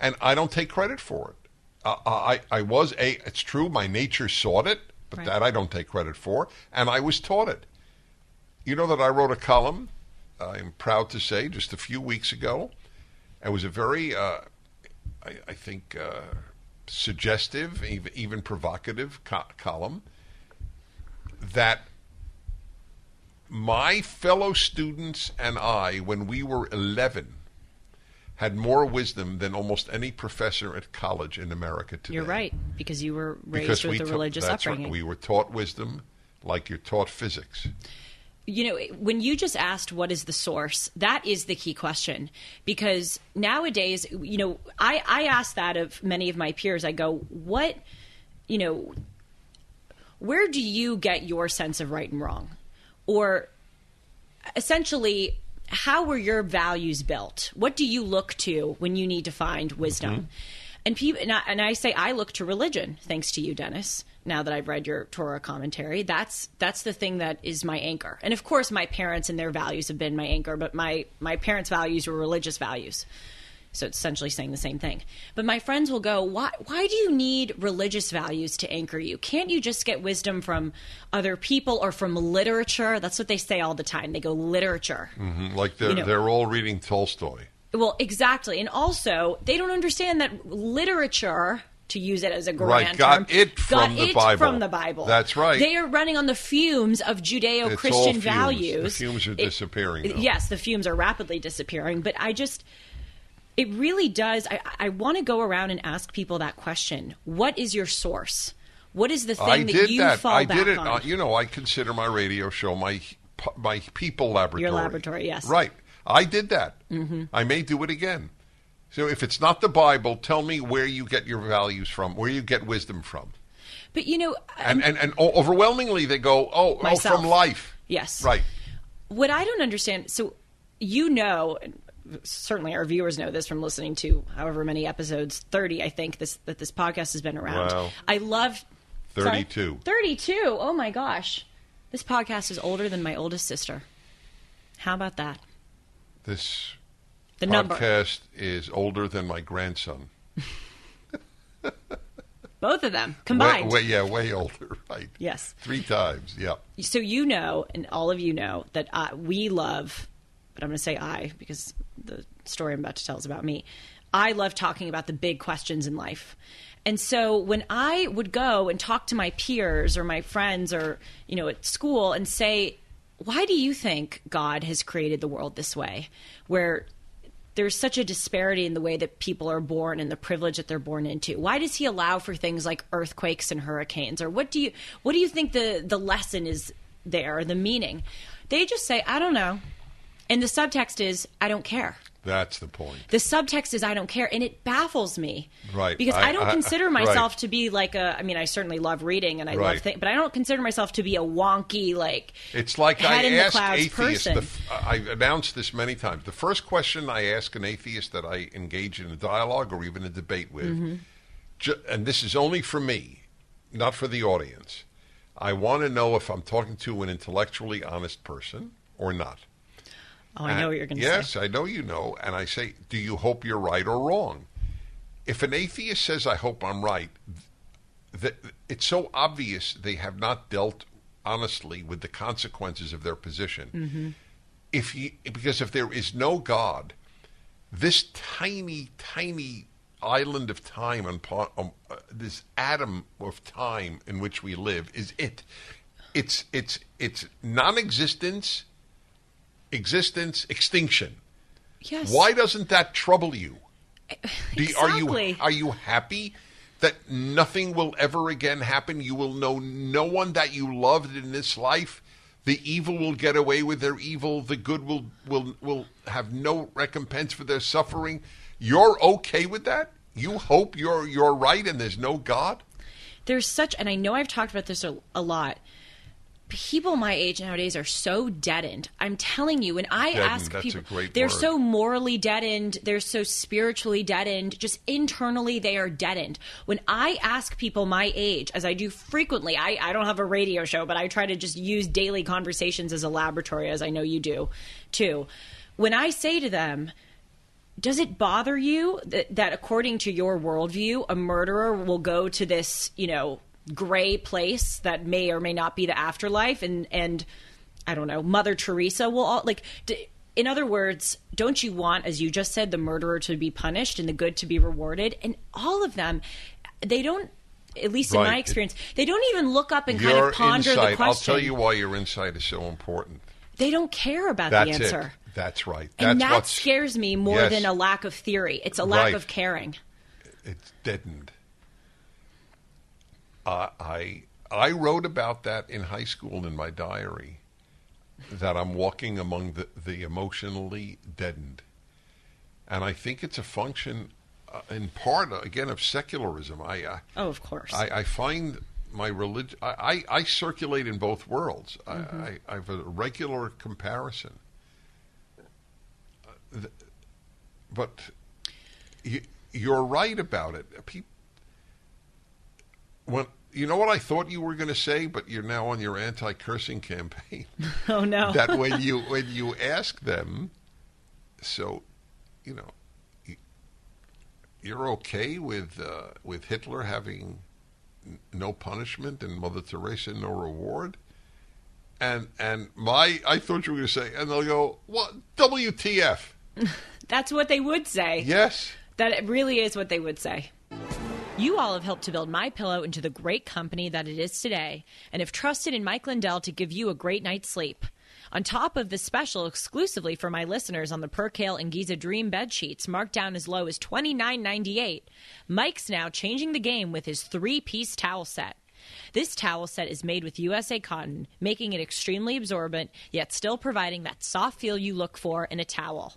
and I don't take credit for it. Uh, I I was a. It's true, my nature sought it, but Right. that I don't take credit for, and I was taught it. You know that I wrote a column. I'm proud to say just a few weeks ago. It was a very, uh, I, I think, uh, suggestive, even, even provocative co- column that my fellow students and I, when we were 11, had more wisdom than almost any professor at college in America today. You're right because you were raised Because with we a ta- religious that's right, upbringing. we were taught wisdom like you're taught physics. you know, when you just asked what is the source, that is the key question. Because nowadays, you know, I, I ask that of many of my peers. I go, what, you know, where do you get your sense of right and wrong? Or essentially, how were your values built? What do you look to when you need to find wisdom? Mm-hmm. And people, and I, and I say I look to religion, thanks to you, Dennis. Now that I've read your Torah commentary, that's that's the thing that is my anchor. And of course, my parents and their values have been my anchor. But my my parents' values were religious values, so it's essentially saying the same thing. But my friends will go, why why do you need religious values to anchor you? Can't you just get wisdom from other people or from literature? That's what they say all the time. They go literature. Mm-hmm. Like they're, You know- they're all reading Tolstoy. Well, exactly. And also, they don't understand that literature to use it as a grand Right, got term, it from got the it Bible. from the Bible. That's right. They are running on the fumes of Judeo-Christian values. The fumes are disappearing. Yes, the fumes are rapidly disappearing, but I just it really does I, I want to go around and ask people that question. What is your source? What is the thing I that did you that. fall I back did it. on? Uh, you know, I consider my radio show my my people laboratory. Your laboratory, yes. Right. I did that. Mm-hmm. I may do it again. So if it's not the Bible, tell me where you get your values from, where you get wisdom from. but you know, And and, and overwhelmingly they go, oh, oh, from life. Yes. Right. what I don't understand, so you know, certainly our viewers know this from listening to however many episodes, thirty, I think this that this podcast has been around. Wow. I love sorry? 32. Thirty-two. Oh my gosh, this podcast is older than my oldest sister. How about that? This The number, podcast is older than my grandson. *laughs* both of them Way, combined. way, yeah, way older. *laughs* Right. Yes. Three times. Yeah. so you know, and all of you know that uh, we love, but I'm going to say I because the story I'm about to tell is about me. I love talking about the big questions in life. And so when I would go and talk to my peers or my friends or, you know, at school and say, why do you think God has created the world this way? Where there's such a disparity in the way that people are born and the privilege that they're born into. Why does he allow for things like earthquakes and hurricanes? Or what do you what do you think the the lesson is there, the meaning? They just say, I don't know. And the subtext is, I don't care. That's the point. The subtext is I don't care, and it baffles me. Right. Because I- I, don't I- consider *laughs* right. myself to be like a. I mean, I certainly love reading and I Right. love things, but I don't consider myself to be a wonky like. It's like I in the ask clouds atheists. person. The, I've announced this many times. The first question I ask an atheist that I engage in a dialogue or even a debate with, Mm-hmm. ju- and this is only for me, not for the audience. I want to know if I'm talking to an intellectually honest person or not. Oh, I know what you're going to yes, say. I know you know. And I say, do you hope you're right or wrong? If an atheist says, I hope I'm right, th- it's so obvious they have not dealt honestly with the consequences of their position. Mm-hmm. If you, because if there is no God, this tiny, tiny island of time, and um, uh, this atom of time in which we live, is it. It's it's it's non-existence, existence, extinction. Yes. Why doesn't that trouble you? *laughs* Do Are you are you happy that nothing will ever again happen? You will know no one that you loved in this life. The evil will get away with their evil. The good will will will have no recompense for their suffering. You're okay with that? You hope you're you're right and there's no God? there's such and i know i've talked about this a, a lot people my age nowadays are so deadened. I'm telling you when i Deadened, ask people they're word. so morally deadened they're so spiritually deadened just internally they are deadened. When i ask people my age as i do frequently i, I don't have a radio show but i try to just use daily conversations as a laboratory as i know you do too. When i say to them does it bother you that, that according to your worldview, a murderer will go to this, you know, gray place that may or may not be the afterlife, and and I don't know, Mother Teresa will all like. D- in other words, don't you want, as you just said, the murderer to be punished and the good to be rewarded? And all of them, they don't. At least in my experience, they don't even look up and kind of ponder insight. the question. I'll tell you why your insight is so important. They don't care about That's the answer. it. That's right. And that scares me more Yes. than a lack of theory. It's a lack Right. of caring. it's deadened. Uh, I I wrote about that in high school in my diary. That I'm walking among the, the emotionally deadened, and I think it's a function, uh, in part, again, of secularism. I uh, Oh, of course. I, I find my religion. I, I, circulate in both worlds. I, I, I have a regular comparison. Uh, th- but you, you're right about it. Peop when you know what I thought you were going to say, but you're now on your anti-cursing campaign. *laughs* oh no. *laughs* that when you when you ask them, so you know, you're okay with uh, with Hitler having n- no punishment and Mother Teresa no reward, and and my I thought you were going to say, and they'll go, what WTF? *laughs* That's what they would say. Yes. That it really is what they would say. You all have helped to build My Pillow into the great company that it is today, and have trusted in Mike Lindell to give you a great night's sleep. On top of the special exclusively for my listeners on the Percale and Giza Dream bed sheets, marked down as low as $29.98, Mike's now changing the game with his three-piece towel set. This towel set is made with USA cotton, making it extremely absorbent, yet still providing that soft feel you look for in a towel.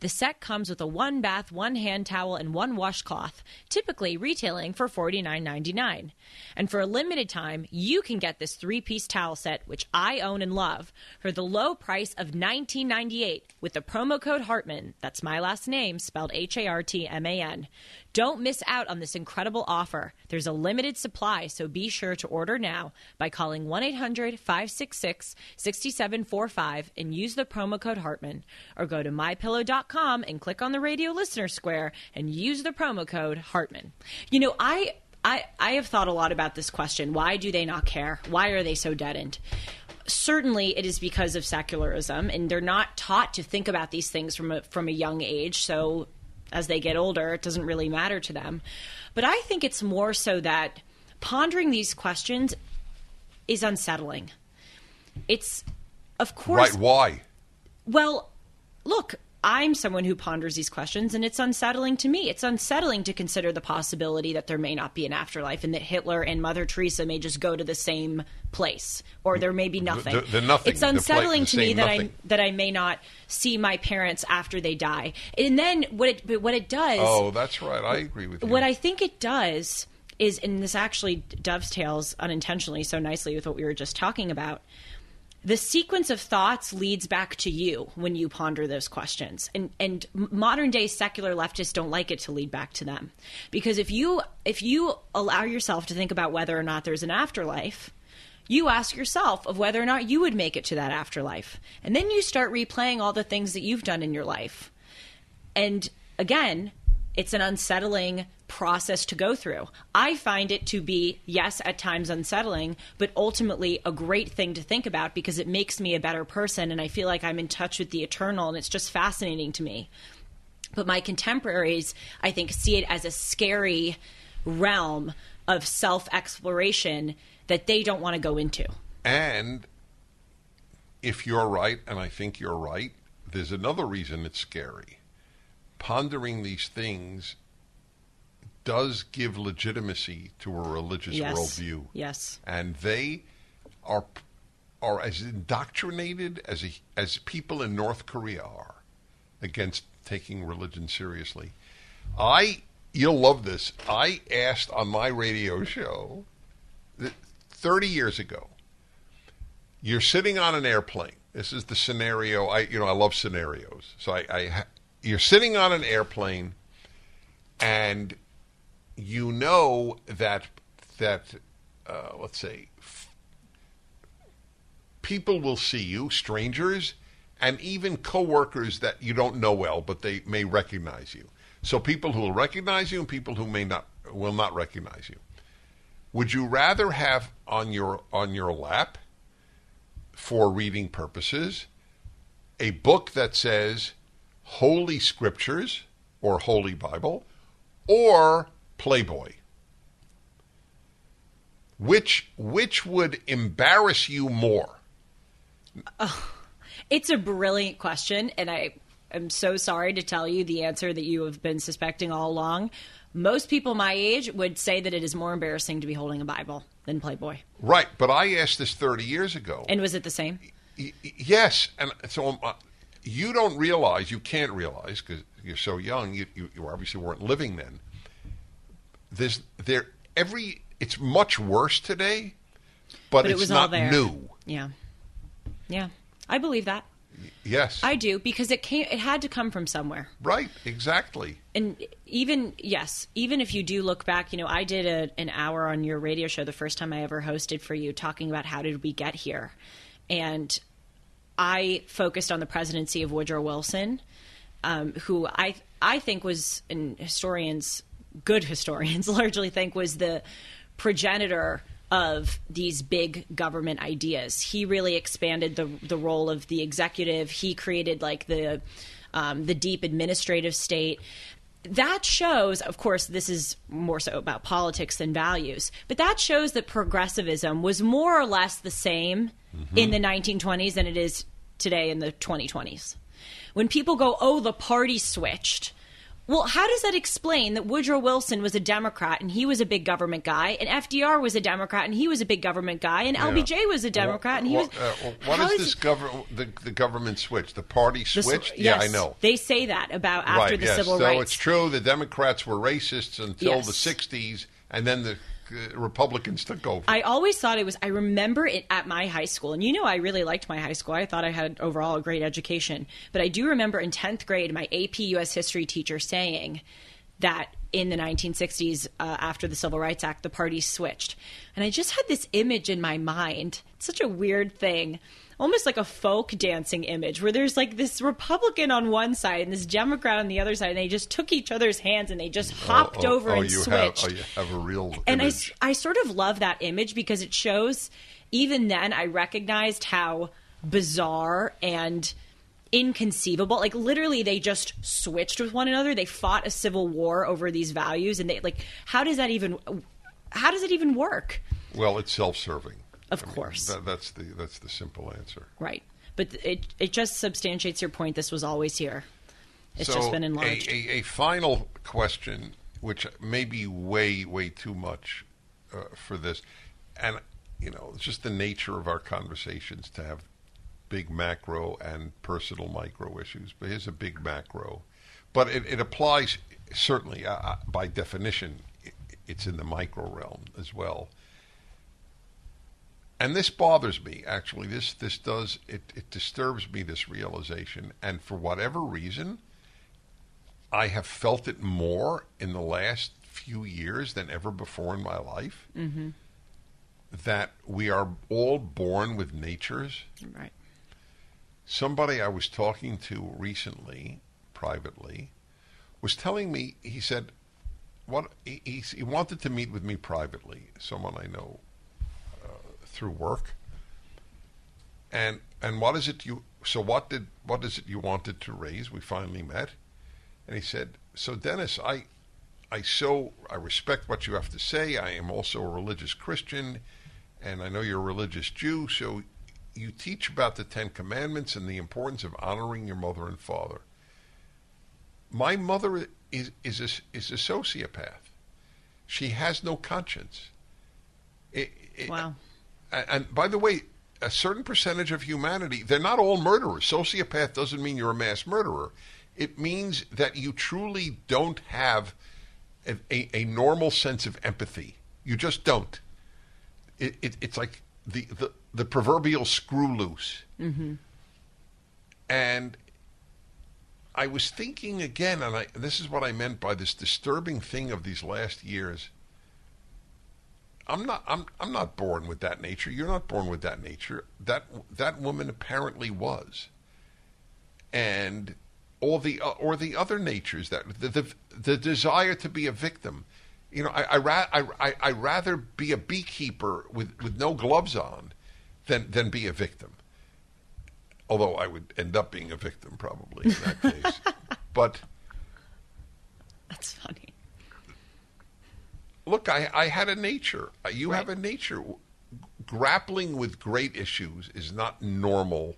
The set comes with a one bath, one hand towel, and one washcloth, typically retailing for $49.99. And for a limited time, you can get this three piece towel set, which I own and love, for the low price of $19.98 with the promo code Hartman. That's my last name, spelled H A R T M A N. Don't miss out on this incredible offer. There's a limited supply, so be sure to order now by calling 1 800 566 6745 and use the promo code Hartman. Or go to mypillow.com and click on the radio listener square and use the promo code Hartman. You know, I. I, I have thought a lot about this question. Why do they not care? Why are they so deadened? certainly it is because of secularism and they're not taught to think about these things from a, from a young age so as they get older it doesn't really matter to them but i think it's more so that pondering these questions is unsettling it's of course Right? Why? well, look, I'm someone who ponders these questions, and it's unsettling to me. It's unsettling to consider the possibility that there may not be an afterlife and that Hitler and Mother Teresa may just go to the same place, or there may be nothing. the- the nothing, It's unsettling to me that I that I may not see my parents after they die. And then what it but what it does Oh, that's right. I agree with you. what I think it does is, and this actually dovetails unintentionally so nicely with what we were just talking about. The sequence of thoughts leads back to you when you ponder those questions, and and modern day secular leftists don't like it to lead back to them, because if you if you allow yourself to think about whether or not there's an afterlife, you ask yourself of whether or not you would make it to that afterlife, and then you start replaying all the things that you've done in your life, and again, it's an unsettling process to go through. I find it to be, yes, at times unsettling, but ultimately a great thing to think about because it makes me a better person and I feel like I'm in touch with the eternal and it's just fascinating to me. But my contemporaries, I think, see it as a scary realm of self exploration that they don't want to go into. And if you're right, and I think you're right, there's another reason it's scary. Pondering these things does give legitimacy to a religious Yes. worldview. Yes. And they are are as indoctrinated as a, as people in North Korea are against taking religion seriously. I you'll love this. I asked on my radio show that 30 years ago. You're sitting on an airplane. This is the scenario. I you know I love scenarios. So I, I you're sitting on an airplane, and you know that that uh, let's say f- people will see you, strangers, and even coworkers that you don't know well, but they may recognize you. So people who will recognize you and people who may not will not recognize you. Would you rather have on your on your lap for reading purposes a book that says Holy Scriptures or Holy Bible or Playboy? Which which would embarrass you more? Oh, It's a brilliant question, and I am so sorry to tell you the answer that you have been suspecting all along. Most people my age would say that it is more embarrassing to be holding a Bible than Playboy. Right, but I asked this 30 years ago. And was it the same? Y- yes, and so um, uh, you don't realize, you can't realize because you're so young. You, you, you obviously weren't living then. There's there every. It's much worse today, but, But it it's was all not there. new. Yeah. Yeah. I believe that. Yes, I do because it came it had to come from somewhere. right, exactly. and even yes even if you do look back you know i did a, an hour on your radio show the first time i ever hosted for you talking about how did we get here and i focused on the presidency of woodrow wilson um, who i i think was and historians good historians *laughs* largely think was the progenitor of these big government ideas. He really expanded the the role of the executive. He created like the um, the deep administrative state. that shows, of course, this is more so about politics than values, but that shows that progressivism was more or less the same in the 1920s than it is today in the 2020s. When people go, oh, the party switched. Well, how does that explain that Woodrow Wilson was a Democrat and he was a big government guy, and FDR was a Democrat and he was a big government guy, and LBJ was a Democrat and he was. What, uh, what How is is this government? The, the government switch. The party the s- switched. yeah, I know. They say that about after right. the yes. civil so rights. So it's true. The Democrats were racists until Yes. the '60s, and then the uh, Republicans took over. I always thought it was. I remember it at my high school, and you know, I really liked my high school. I thought I had overall a great education, but I do remember in tenth grade, my AP U.S. history teacher saying that in the 1960s, uh, after the Civil Rights Act, the parties switched, and I just had this image in my mind. It's such a weird thing. Almost like a folk dancing image where there's like this Republican on one side and this Democrat on the other side, and they just took each other's hands and they just oh, hopped oh, over oh, and you switched Have, oh, you have a real and I. I sort of love that image because it shows even then i recognized how bizarre and inconceivable like literally they just switched with one another they fought a civil war over these values and they like how does that even how does it even work well, it's self-serving. Of I mean, course. that, that's the that's the simple answer. right but it it just substantiates your point this was always here it's so just been a, enlarged a, a final question, which may be way way too much uh, for this, and you know, it's just the nature of our conversations to have big macro and personal micro issues. But here's a big macro, but it, it applies certainly uh, uh, by definition. it's in the micro realm as well. And this bothers me. Actually, this this does it. It disturbs me. This realization, and for whatever reason, I have felt it more in the last few years than ever before in my life. Mm-hmm. That we are all born with natures. right Somebody I was talking to recently, privately, was telling me. He said, "What he, he, he wanted to meet with me privately. Someone I know through work. And and what is it you? So what did what is it you wanted to raise? We finally met, and he said, "So Dennis, I." I so I respect what you have to say. I am also a religious Christian, and I know you're a religious Jew. So you teach about the Ten Commandments and the importance of honoring your mother and father. My mother is is a, is a sociopath. She has no conscience. It- it- wow and, by the way, a certain percentage of humanity, they're not all murderers. Sociopath doesn't mean you're a mass murderer. It means that you truly don't have a, a, a normal sense of empathy. You just don't. It, it, it's like the, the, the proverbial screw loose. Mm-hmm. And I was thinking again, and I, this is what I meant by this disturbing thing of these last years. I'm not. I'm. I'm not born with that nature. You're not born with that nature. That that woman apparently was, and all the uh, or the other natures that the the, the desire to be a victim. You know, I I, ra- I I I rather be a beekeeper with with no gloves on, than than be a victim. Although I would end up being a victim probably in that case, *laughs* but. that's funny look, I, I had a nature. Uh, You have a nature. Grappling with great issues is not normal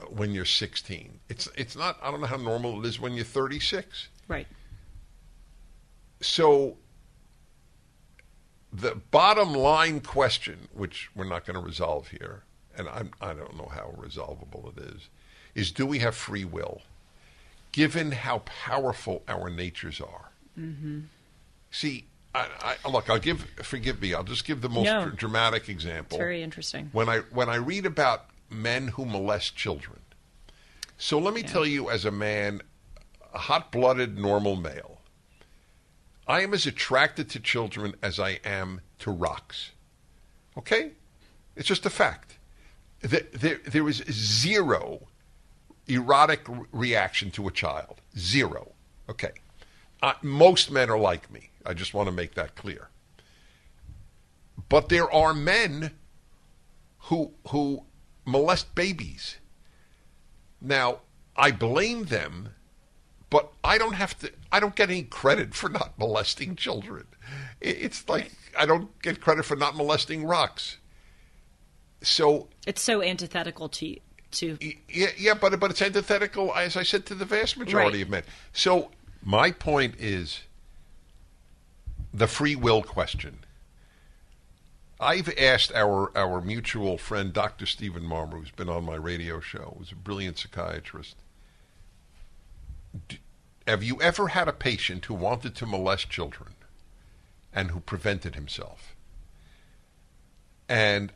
uh, when you're 16. It's it's not. I don't know how normal it is when you're 36. right So the bottom line question, which we're not going to resolve here, and I'm, I don't know how resolvable it is, is do we have free will? Given how powerful our natures are. Mm-hmm. See, I, I, look, I'll give, forgive me, I'll just give the most No. dr- dramatic example. it's very interesting When I, when I read about men who molest children. So let me tell you, as a man, a hot blooded, normal male, I am as attracted to children as I am to rocks. Okay? It's just a fact. There, there, there is zero erotic re- reaction to a child. Zero. Okay. Uh, most men are like me. I just want to make that clear. But there are men who who molest babies. Now, I blame them, but I don't have to. I don't get any credit for not *laughs* molesting children. It's like I don't get credit for not molesting rocks. So It's so antithetical to to yeah, yeah, but but it's antithetical, as I said, to the vast majority Right. of men. So my point is the free will question. I've asked our our mutual friend Dr. Stephen Marmer, who's been on my radio show, who's a brilliant psychiatrist. Have you ever had a patient who wanted to molest children and who prevented himself? And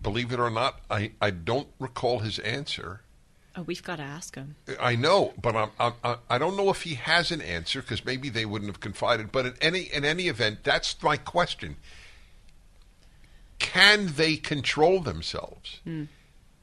believe it or not, I, I don't recall his answer. Oh, we've got to ask him. I know, but I'm, I'm, I I don't know if he has an answer because maybe they wouldn't have confided. But in any in any event, that's my question: Can they control themselves? Hmm.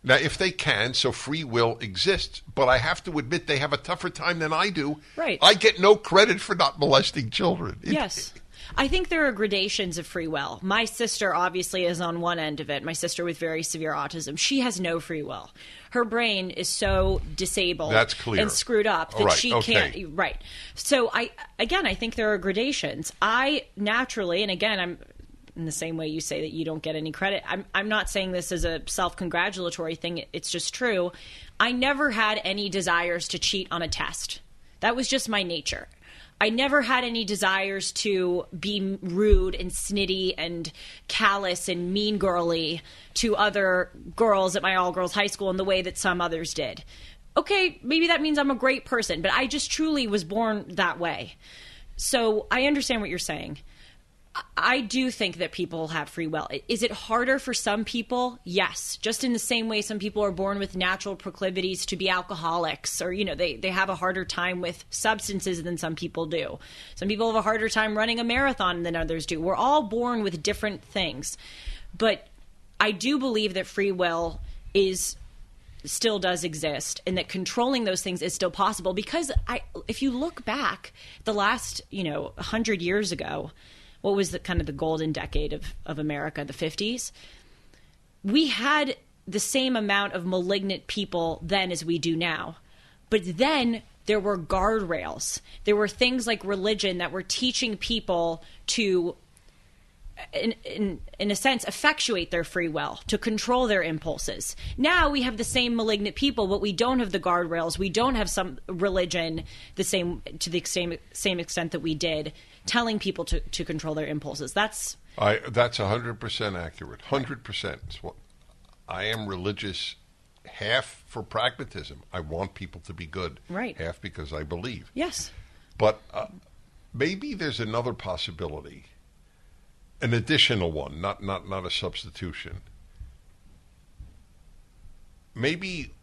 Now, if they can, so free will exists. But I have to admit, they have a tougher time than I do. Right. I get no credit for not molesting children. It- Yes. I think there are gradations of free will. My sister obviously is on one end of it. My sister with very severe autism. She has no free will. Her brain is so disabled That's clear. and screwed up that right, she okay. can't right. So I again I think there are gradations. I naturally and again I'm in the same way you say that you don't get any credit. I'm I'm not saying this as a self-congratulatory thing. It's just true. I never had any desires to cheat on a test. That was just my nature. I never had any desires to be rude and snitty and callous and mean girly to other girls at my all girls high school in the way that some others did. Okay, maybe that means I'm a great person, but I just truly was born that way. So I understand what you're saying. I do think that people have free will. Is it harder for some people? Yes. Just in the same way some people are born with natural proclivities to be alcoholics or, you know, they, they have a harder time with substances than some people do. Some people have a harder time running a marathon than others do. We're all born with different things. But I do believe that free will is still does exist and that controlling those things is still possible because I if you look back the last, you know, 100 years ago, what was the kind of the golden decade of, of America, the 50s, we had the same amount of malignant people then as we do now. But then there were guardrails. There were things like religion that were teaching people to in, in in a sense effectuate their free will to control their impulses now we have the same malignant people but we don't have the guardrails we don't have some religion the same to the same same extent that we did telling people to, to control their impulses that's I that's hundred percent accurate. Hundred percent. I am religious, half for pragmatism. I want people to be good. Right. Half because I believe. yes But uh, maybe there's another possibility, an additional one, not not not a substitution. Maybe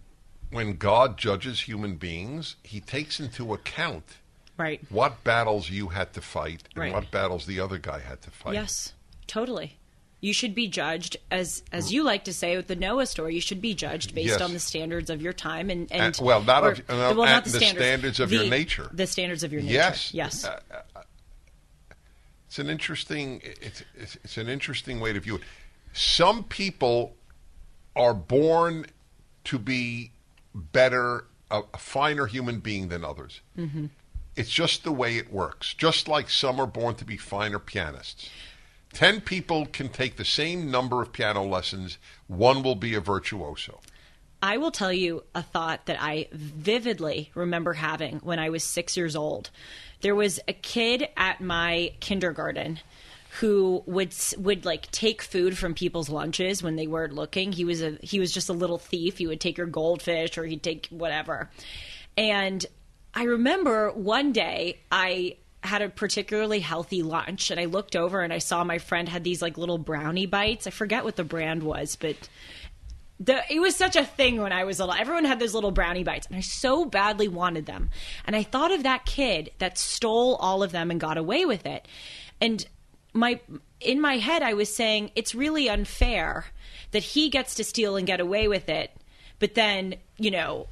when God judges human beings, He takes into account right what battles you had to fight and Right. what battles the other guy had to fight. yes totally you should be judged as as you like to say with the Noah story. You should be judged based Yes. on the standards of your time and and Uh, well, not of- no, well, not the the standards, standards of your nature. The standards of your nature. Yes. Yes. Uh, uh, it's an interesting. It's, it's it's an interesting way to view it. Some people are born to be better, a, a finer human being than others. Mm-hmm. It's just the way it works. Just like some are born to be finer pianists. Ten people can take the same number of piano lessons. One will be a virtuoso. I will tell you a thought that I vividly remember having when I was six years old. There was a kid at my kindergarten who would would like take food from people's lunches when they weren't looking. He was a he was just a little thief. He would take your goldfish or he'd take whatever. And I remember one day I had a particularly healthy lunch and I looked over and I saw my friend had these like little brownie bites. I forget what the brand was, but the it was such a thing when I was a little. Everyone had those little brownie bites, and I so badly wanted them. And I thought of that kid that stole all of them and got away with it. And my in my head, I was saying it's really unfair that he gets to steal and get away with it, but then you know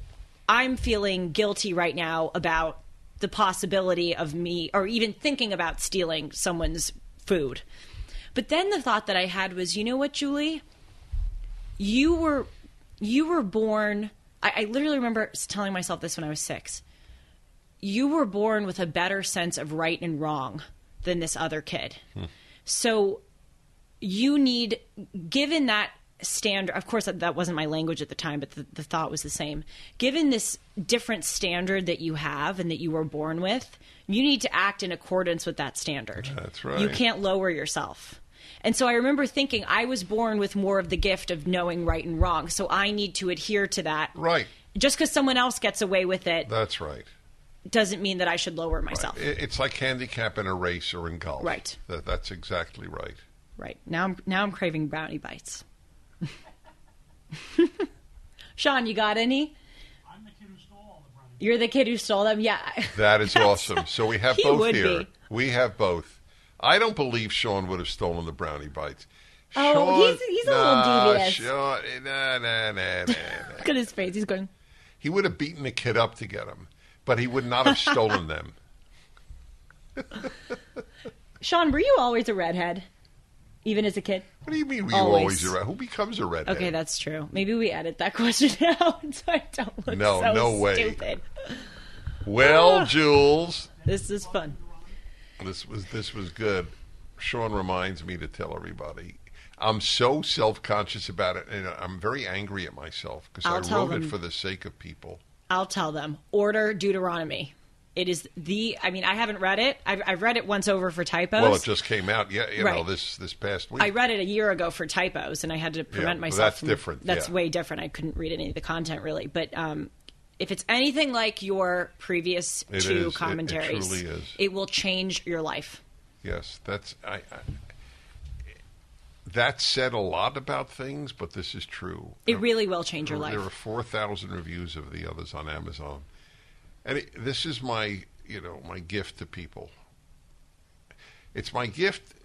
I'm feeling guilty right now about the possibility of me or even thinking about stealing someone's food. But then the thought that I had was, you know what, Julie? you were you were born I, I literally remember telling myself this when i was six you were born with a better sense of right and wrong than this other kid. Hmm. So you need, given that standard, of course, that, wasn't my language at the time, but the, the thought was the same. Given this different standard that you have and that you were born with, you need to act in accordance with that standard. That's right. You can't lower yourself. And so I remember thinking I was born with more of the gift of knowing right and wrong. So I need to adhere to that. Right. Just because someone else gets away with it That's right. doesn't mean that I should lower myself. It- It's like handicap in a race or in golf. Right. That, that's exactly right. Right. Now I'm now I'm craving brownie bites. *laughs* Sean, you got any? I'm the kid who stole all the brownies. You're the kid who stole them. Yeah. *laughs* That is *laughs* awesome. So we have He both would here. be. We have both. I don't believe Sean would have stolen the brownie bites. Oh, Sean, he's- he's a little nah, devious. Sean, eh, nah, nah, nah, nah, nah. Look at his face. He's going. He would have beaten the kid up to get them, but he would not have stolen them. Sean, were you always a redhead, even as a kid? What do you mean? Were you Always. always, a red? Who becomes a redhead? Okay, that's true. Maybe we edit that *laughs* question out so I don't look No, so no way. stupid. well, Jules, This is fun. this was this was good. Sean reminds me to tell everybody. I'm so self conscious about it, and I'm very angry at myself because I wrote it for the sake of people. I'll tell them. Order Deuteronomy. It is the. I mean, I haven't read it. I've, I've read it once over for typos. Well, it just came out, yeah, you know, this this past week. I read it a year ago for typos, and I had to prevent well, myself. that's from, different, That's yeah. way different. I couldn't read any of the content really, but um, if it's anything like your previous It two is. It- it commentaries, truly is. it will change your life. Yes, that's I, I. That said a lot about things, but this is true. It really will change your There life. There are four thousand reviews of the others on Amazon, and it, this is my you know my gift to people. It's my gift.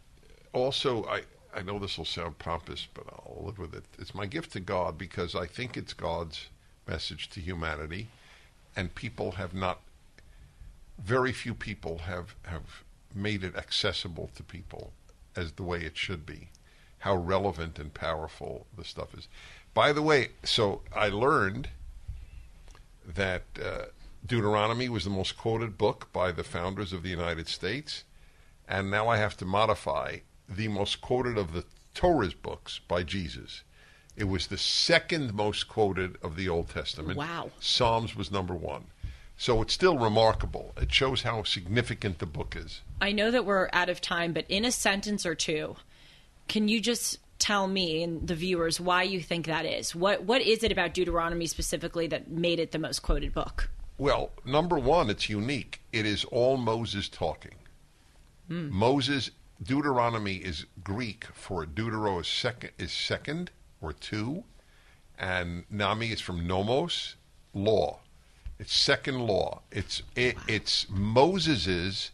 Also, I I know this will sound pompous, but I'll live with it. It's my gift to God because I think it's God's message to humanity, and people have not. Very few people have have made it accessible to people as the way it should be. How relevant and powerful the stuff is. By the way, so I learned that uh, Deuteronomy was the most quoted book by the founders of the United States, and now I have to modify the most quoted of the Torah's books by Jesus. It was the second most quoted of the Old Testament. Wow. Psalms was number one. So it's still remarkable. It shows how significant the book is. I know that we're out of time, but in a sentence or two, can you just tell me and the viewers why you think that is? What What is it about Deuteronomy specifically that made it the most quoted book? Well, number one, it's unique. It is all Moses talking. Hmm. Moses, Deuteronomy is Greek for Deutero is second, is second or two, and nomy is from nomos, law. It's second law. It's it, it's Moses's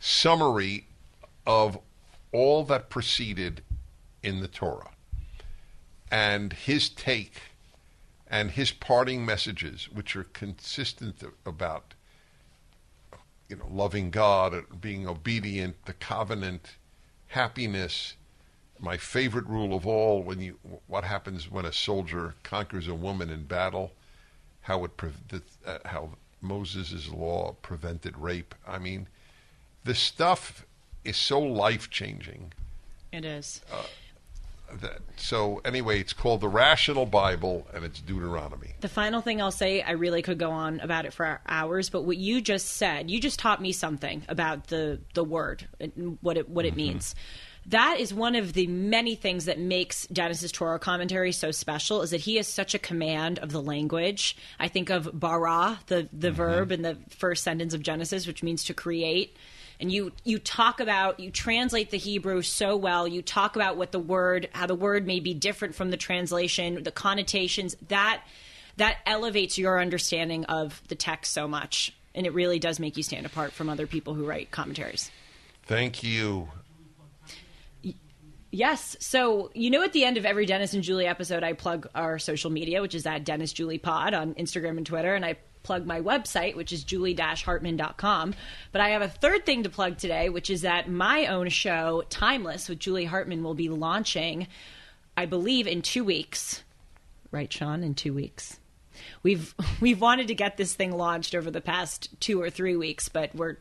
summary of all that preceded in the Torah, and his take and his parting messages, which are consistent about you know loving God, being obedient, the covenant, happiness. My favorite rule of all: when you what happens when a soldier conquers a woman in battle, how it uh, how Moses' law prevented rape. I mean, the stuff is so life changing. It is. That, so anyway, it's called the Rational Bible, and it's Deuteronomy. The final thing I'll say, I really could go on about it for hours, but what you just said, you just taught me something about the the word and what it what it mm-hmm. means. That is one of the many things that makes Dennis's Torah commentary so special is that he has such a command of the language. I think of bara, the the mm-hmm. verb in the first sentence of Genesis, which means to create. And you you talk about you translate the Hebrew so well. You talk about what the word how the word may be different from the translation, the connotations that that elevates your understanding of the text so much. And it really does make you stand apart from other people who write commentaries. Thank you. Yes. So, you know, at the end of every Dennis and Julie episode, I plug our social media, which is at Dennis Julie Pod on Instagram and Twitter. And I plug my website, which is julie hartman.com. But I have a third thing to plug today, which is that my own show, Timeless, with Julie Hartman, will be launching, I believe, in two weeks. Right, Sean? In two weeks. we've *laughs* we've wanted to get this thing launched over the past two or three weeks, but we're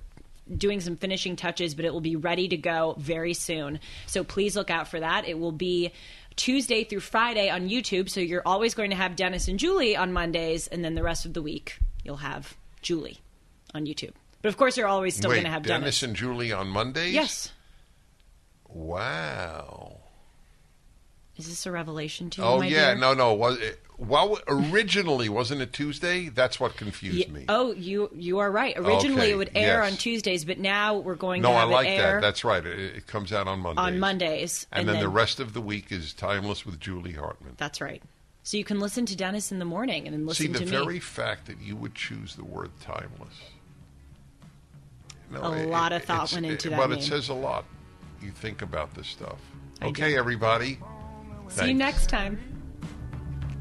doing some finishing touches, but it will be ready to go very soon. So please look out for that. It will be Tuesday through Friday on YouTube. So you're always going to have Dennis and Julie on Mondays, and then the rest of the week you'll have Julie on YouTube. But of course, you're always still going to have Dennis, Dennis. and Julie on Mondays? Yes. Wow. Is this a revelation to you? Oh yeah, dear? no, no. Was it, well, originally wasn't it Tuesday? That's what confused me. Oh, you you are right. Originally, Okay, it would air yes. on Tuesdays, but now we're going no, to I have like it air that. That's right. It, it comes out on Mondays. on Mondays, and, then, the rest of the week is timeless with Julie Hartman. That's right. So you can listen to Dennis in the morning and then listen to me. See, the very fact that you would choose the word timeless. No, A lot of thought went into that But name. it says a lot. You think about this stuff. I okay, do. everybody. See you next time.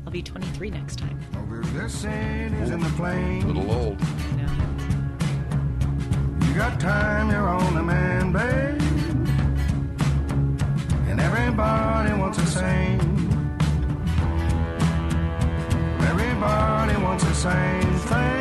I'll be 23 next time. Over this city's in the A little old. I. You got time, you're on the man, babe. And everybody wants the same. Everybody wants the same thing.